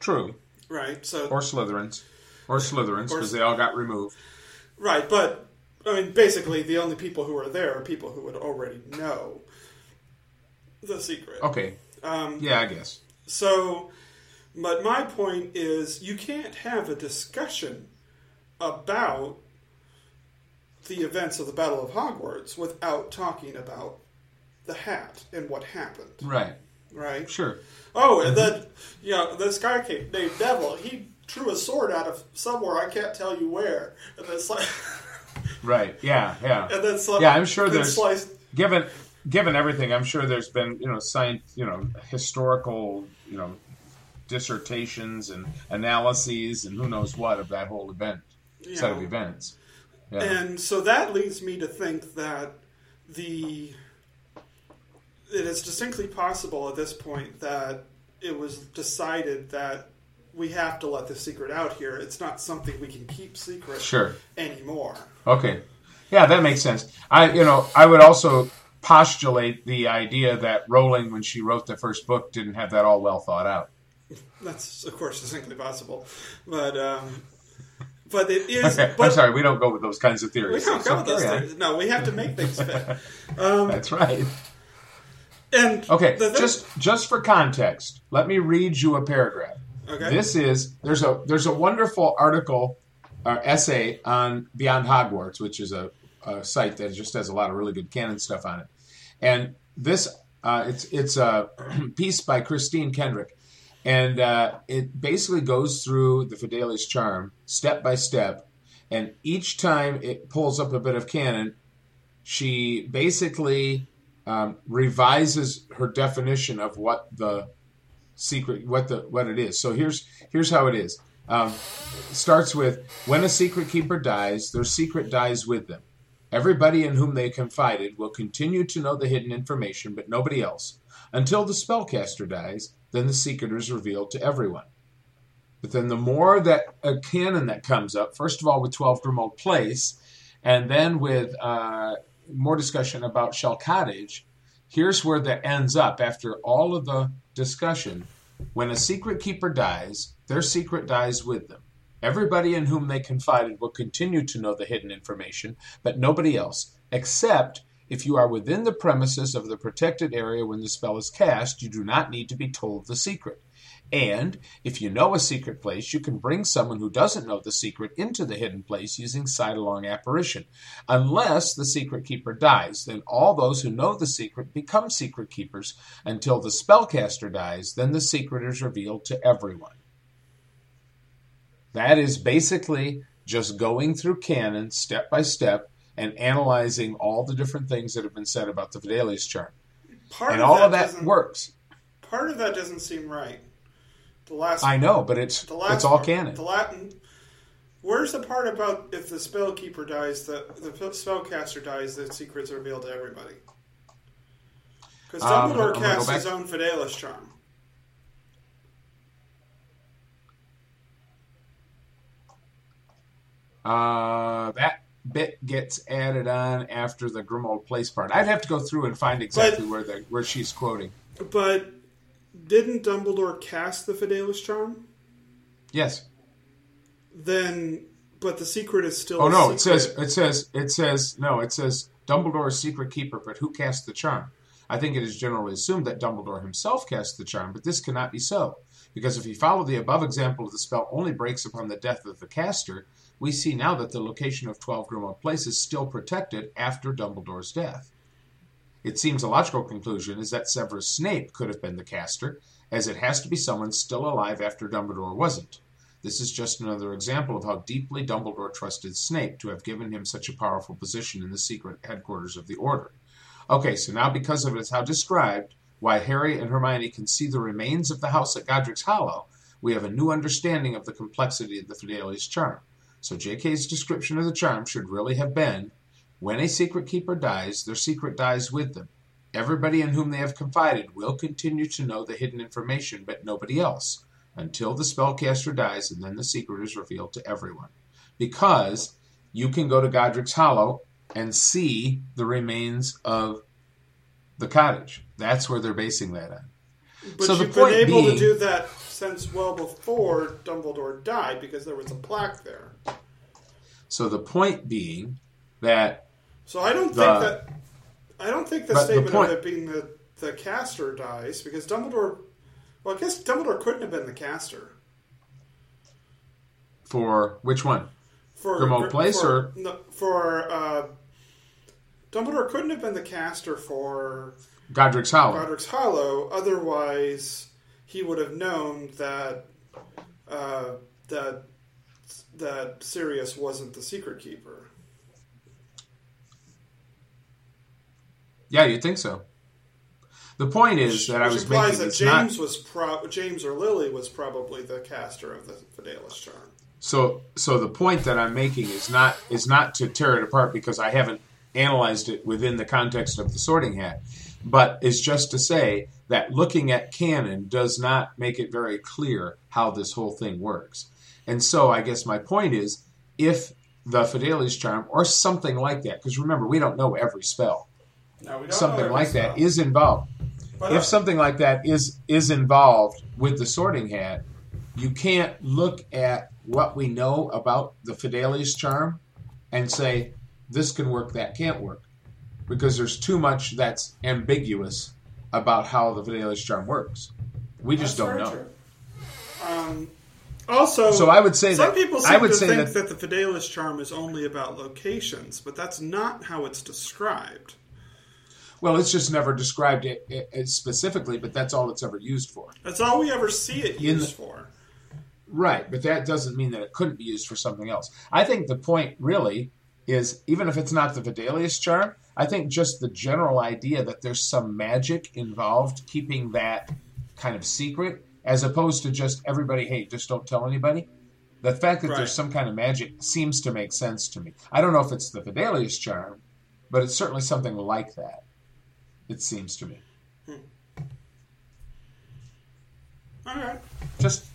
True. right? So Or Slytherins. Or Slytherins, because they all got removed. Right, but I mean, basically, the only people who are there are people who would already know the secret. Okay. Um, Yeah, I guess. So, but my point is, you can't have a discussion about the events of the Battle of Hogwarts without talking about the hat and what happened. Right. Right? Sure. Oh, and then you know this guy came named Devil. He drew a sword out of somewhere I can't tell you where, and then sli- Right. Yeah. Yeah. and then sli- Yeah, I'm sure there's- sliced. given given everything, I'm sure there's been you know science, you know, historical, you know, dissertations and analyses and who knows what of that whole event set of events. Yeah. And so that leads me to think that the it is distinctly possible at this point that it was decided that we have to let the secret out here. It's not something we can keep secret Sure. anymore. Okay. Yeah, that makes sense. I, you know, I would also postulate the idea that Rowling, when she wrote the first book, didn't have that all well thought out. That's of course distinctly possible, but um, but it is. But I'm sorry, we don't go with those kinds of theories. We theories. don't So go with those on. things. No, we have to make things fit. That's right. And Okay, the thing- just just for context, let me read you a paragraph. okay. This is there's a there's a wonderful article uh, essay on Beyond Hogwarts, which is a, a site that just has a lot of really good canon stuff on it. And this uh, it's it's a piece by Christine Kendrick, and uh, it basically goes through the Fidelius charm step by step, and each time it pulls up a bit of canon, she basically um, revises her definition of what the secret what the what it is. So here's here's how it is. Um, starts with when a secret keeper dies, their secret dies with them. Everybody in whom they confided will continue to know the hidden information, but nobody else. Until the spellcaster dies, then the secret is revealed to everyone. But then the more that a canon that comes up, first of all with 12 Grimmauld Place, and then with uh, more discussion about Shell Cottage, here's where that ends up after all of the discussion. When a secret keeper dies, their secret dies with them. Everybody in whom they confided will continue to know the hidden information, but nobody else, except if you are within the premises of the protected area when the spell is cast, you do not need to be told the secret. And if you know a secret place, you can bring someone who doesn't know the secret into the hidden place using side-along apparition. Unless the secret keeper dies, then all those who know the secret become secret keepers until the spellcaster dies, then the secret is revealed to everyone. That is basically just going through canon step by step and analyzing all the different things that have been said about the Fidelius charm. Part and of all that of that works. Part of that doesn't seem right. The last I know, but it's the last it's all part, canon. The Latin. Where's the part about if the spellkeeper dies, the the spellcaster dies, the secrets are revealed to everybody? Because um, Dumbledore um, casts go his own Fidelius charm. Uh, that bit gets added on after the Grimmauld Place part. I'd have to go through and find exactly But- where the where she's quoting. But didn't Dumbledore cast the Fidelius charm? Yes. Then, but the secret is still. Oh no, it says it says it says no, it says Dumbledore's secret keeper, but who cast the charm? I think it is generally assumed that Dumbledore himself cast the charm, but this cannot be so. Because if you follow the above example the spell only breaks upon the death of the caster, we see now that the location of 12 Grimmauld Place is still protected after Dumbledore's death. It seems a logical conclusion is that Severus Snape could have been the caster, as it has to be someone still alive after Dumbledore wasn't. This is just another example of how deeply Dumbledore trusted Snape to have given him such a powerful position in the secret headquarters of the Order. Okay, so now because of it is how described, why Harry and Hermione can see the remains of the house at Godric's Hollow, we have a new understanding of the complexity of the Fidelius charm. So J.K.'s description of the charm should really have been when a secret keeper dies, their secret dies with them. Everybody in whom they have confided will continue to know the hidden information, but nobody else, until the spellcaster dies, and then the secret is revealed to everyone. Because you can go to Godric's Hollow and see the remains of the cottage. That's where they're basing that on. But so you've point been able being- to do that since well before Dumbledore died because there was a plaque there. So the point being that So I don't The- think that I don't think the But the statement point- of it being the the caster dies because Dumbledore. Well, I guess Dumbledore couldn't have been the caster for which one? for Grimmauld Place for, or- no, for uh, Dumbledore couldn't have been the caster for Godric's Hollow. Godric's Hollow. Otherwise, he would have known that uh, that that Sirius wasn't the secret keeper. Yeah, you'd think so. The point is that I was making that is not James was pro- James or Lily was probably the caster of the Fidelius charm. so. So the point that I'm making is not is not to tear it apart because I haven't analyzed it within the context of the Sorting Hat, but is just to say that looking at canon does not make it very clear how this whole thing works. And so I guess my point is if the Fidelius charm or something like that, because remember we don't know every spell. Don't something like every that spell. is involved. But, if uh, something like that is is involved with the sorting hat, you can't look at what we know about the Fidelius charm and say this can work, that can't work, because there's too much that's ambiguous about how the Fidelius charm works. We just that's don't know. Um, also, So I would say some that people seem I would to think that, that, the Fidelius charm is only about locations, but that's not how it's described. well, it's just never described it, it, it specifically, but that's all it's ever used for. That's all we ever see it used the- for. Right, but that doesn't mean that it couldn't be used for something else. I think the point really is even if it's not the Fidelius charm, I think just the general idea that there's some magic involved keeping that kind of secret, as opposed to just everybody, hey, just don't tell anybody. The fact that Right. there's some kind of magic seems to make sense to me. I don't know if it's the Fidelius charm, but it's certainly something like that. It seems to me. Hmm. All right. just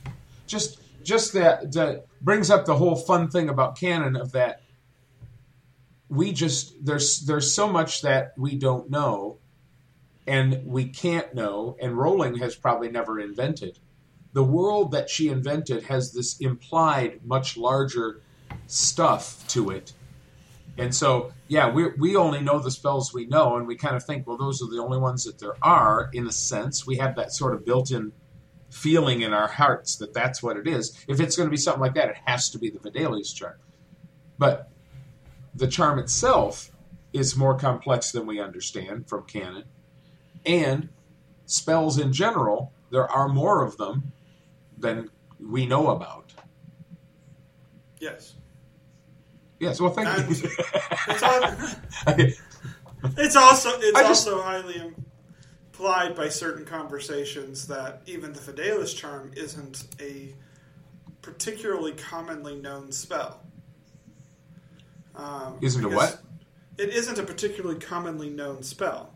just just that that brings up the whole fun thing about canon of that we just there's there's so much that we don't know and we can't know and Rowling has probably never invented the world that she invented has this implied much larger stuff to it and so yeah we we only know the spells we know and we kind of think well those are the only ones that there are in a sense we have that sort of built-in feeling in our hearts that that's what it is. If it's going to be something like that, it has to be the Fidelius charm. But the charm itself is more complex than we understand from canon. And spells in general, there are more of them than we know about. Yes. Yes, well, thank you. it's, it's also it's just- also highly implied by certain conversations that even the Fidelius charm isn't a particularly commonly known spell. Um, Isn't a what? It isn't a particularly commonly known spell.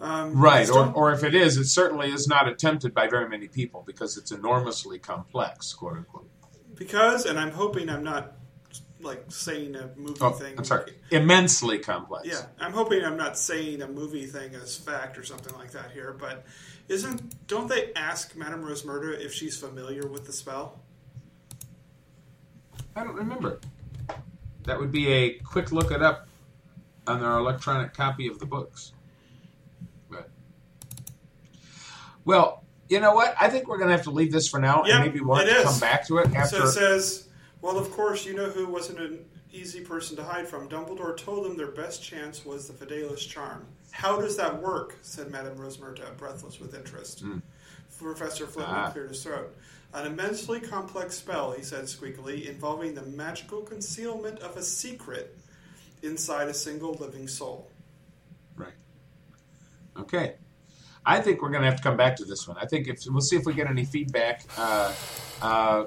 Um, Right, or, or if it is, it certainly is not attempted by very many people because it's enormously complex, quote unquote. because, and I'm hoping I'm not like saying a movie Oh, thing. I'm sorry. Immensely complex. Yeah, I'm hoping I'm not saying a movie thing as fact or something like that here, but isn't don't they ask Madame Rosmerta if she's familiar with the spell? I don't remember. That would be a quick look it up on their electronic copy of the books. But well, you know what? I think we're going to have to leave this for now, Yep, and maybe we'll come back to it after. So it says, well, of course, you know who wasn't an easy person to hide from. Dumbledore told them their best chance was the Fidelius charm. How does that work? said Madame Rosmerta, breathless with interest. Professor Flitwick Ah. cleared his throat. An immensely complex spell, he said squeakily, involving the magical concealment of a secret inside a single living soul. Right. Okay. I think we're going to have to come back to this one. I think if we'll see if we get any feedback, uh, uh,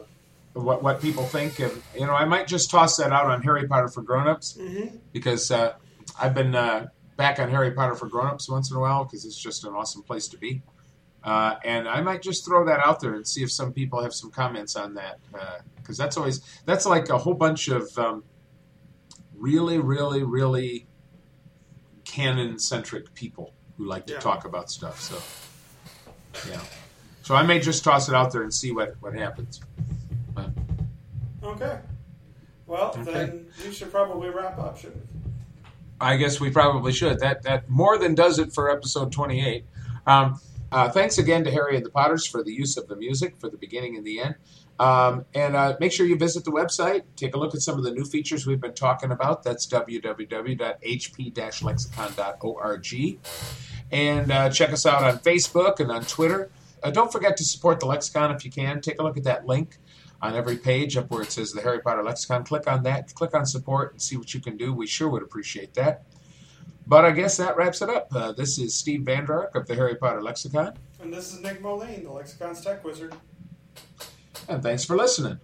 what what people think, and you know, I might just toss that out on Harry Potter for grown-ups because uh, I've been uh, back on Harry Potter for grown-ups once in a while because it's just an awesome place to be. Uh, and I might just throw that out there and see if some people have some comments on that because that's always that's like a whole bunch of um, really, really, really canon centric people who like to Yeah. talk about stuff. So, yeah. So I may just toss it out there and see what, what happens. But, Okay. Well, Okay. then you should probably wrap up, shouldn't we? I guess we probably should. That that more than does it for episode 28. Um, uh, thanks again to Harry and the Potters for the use of the music for the beginning and the end. Um, and uh, make sure you visit the website. Take a look at some of the new features we've been talking about. That's www.hp-lexicon.org. And uh, check us out on Facebook and on Twitter. Uh, don't forget to support the Lexicon if you can. Take a look at that link on every page up where it says the Harry Potter Lexicon. Click on that. Click on support and see what you can do. We sure would appreciate that. But I guess that wraps it up. Uh, this is Steve Vander Ark of the Harry Potter Lexicon. And this is Nick Moline, the Lexicon's Tech Wizard. And thanks for listening.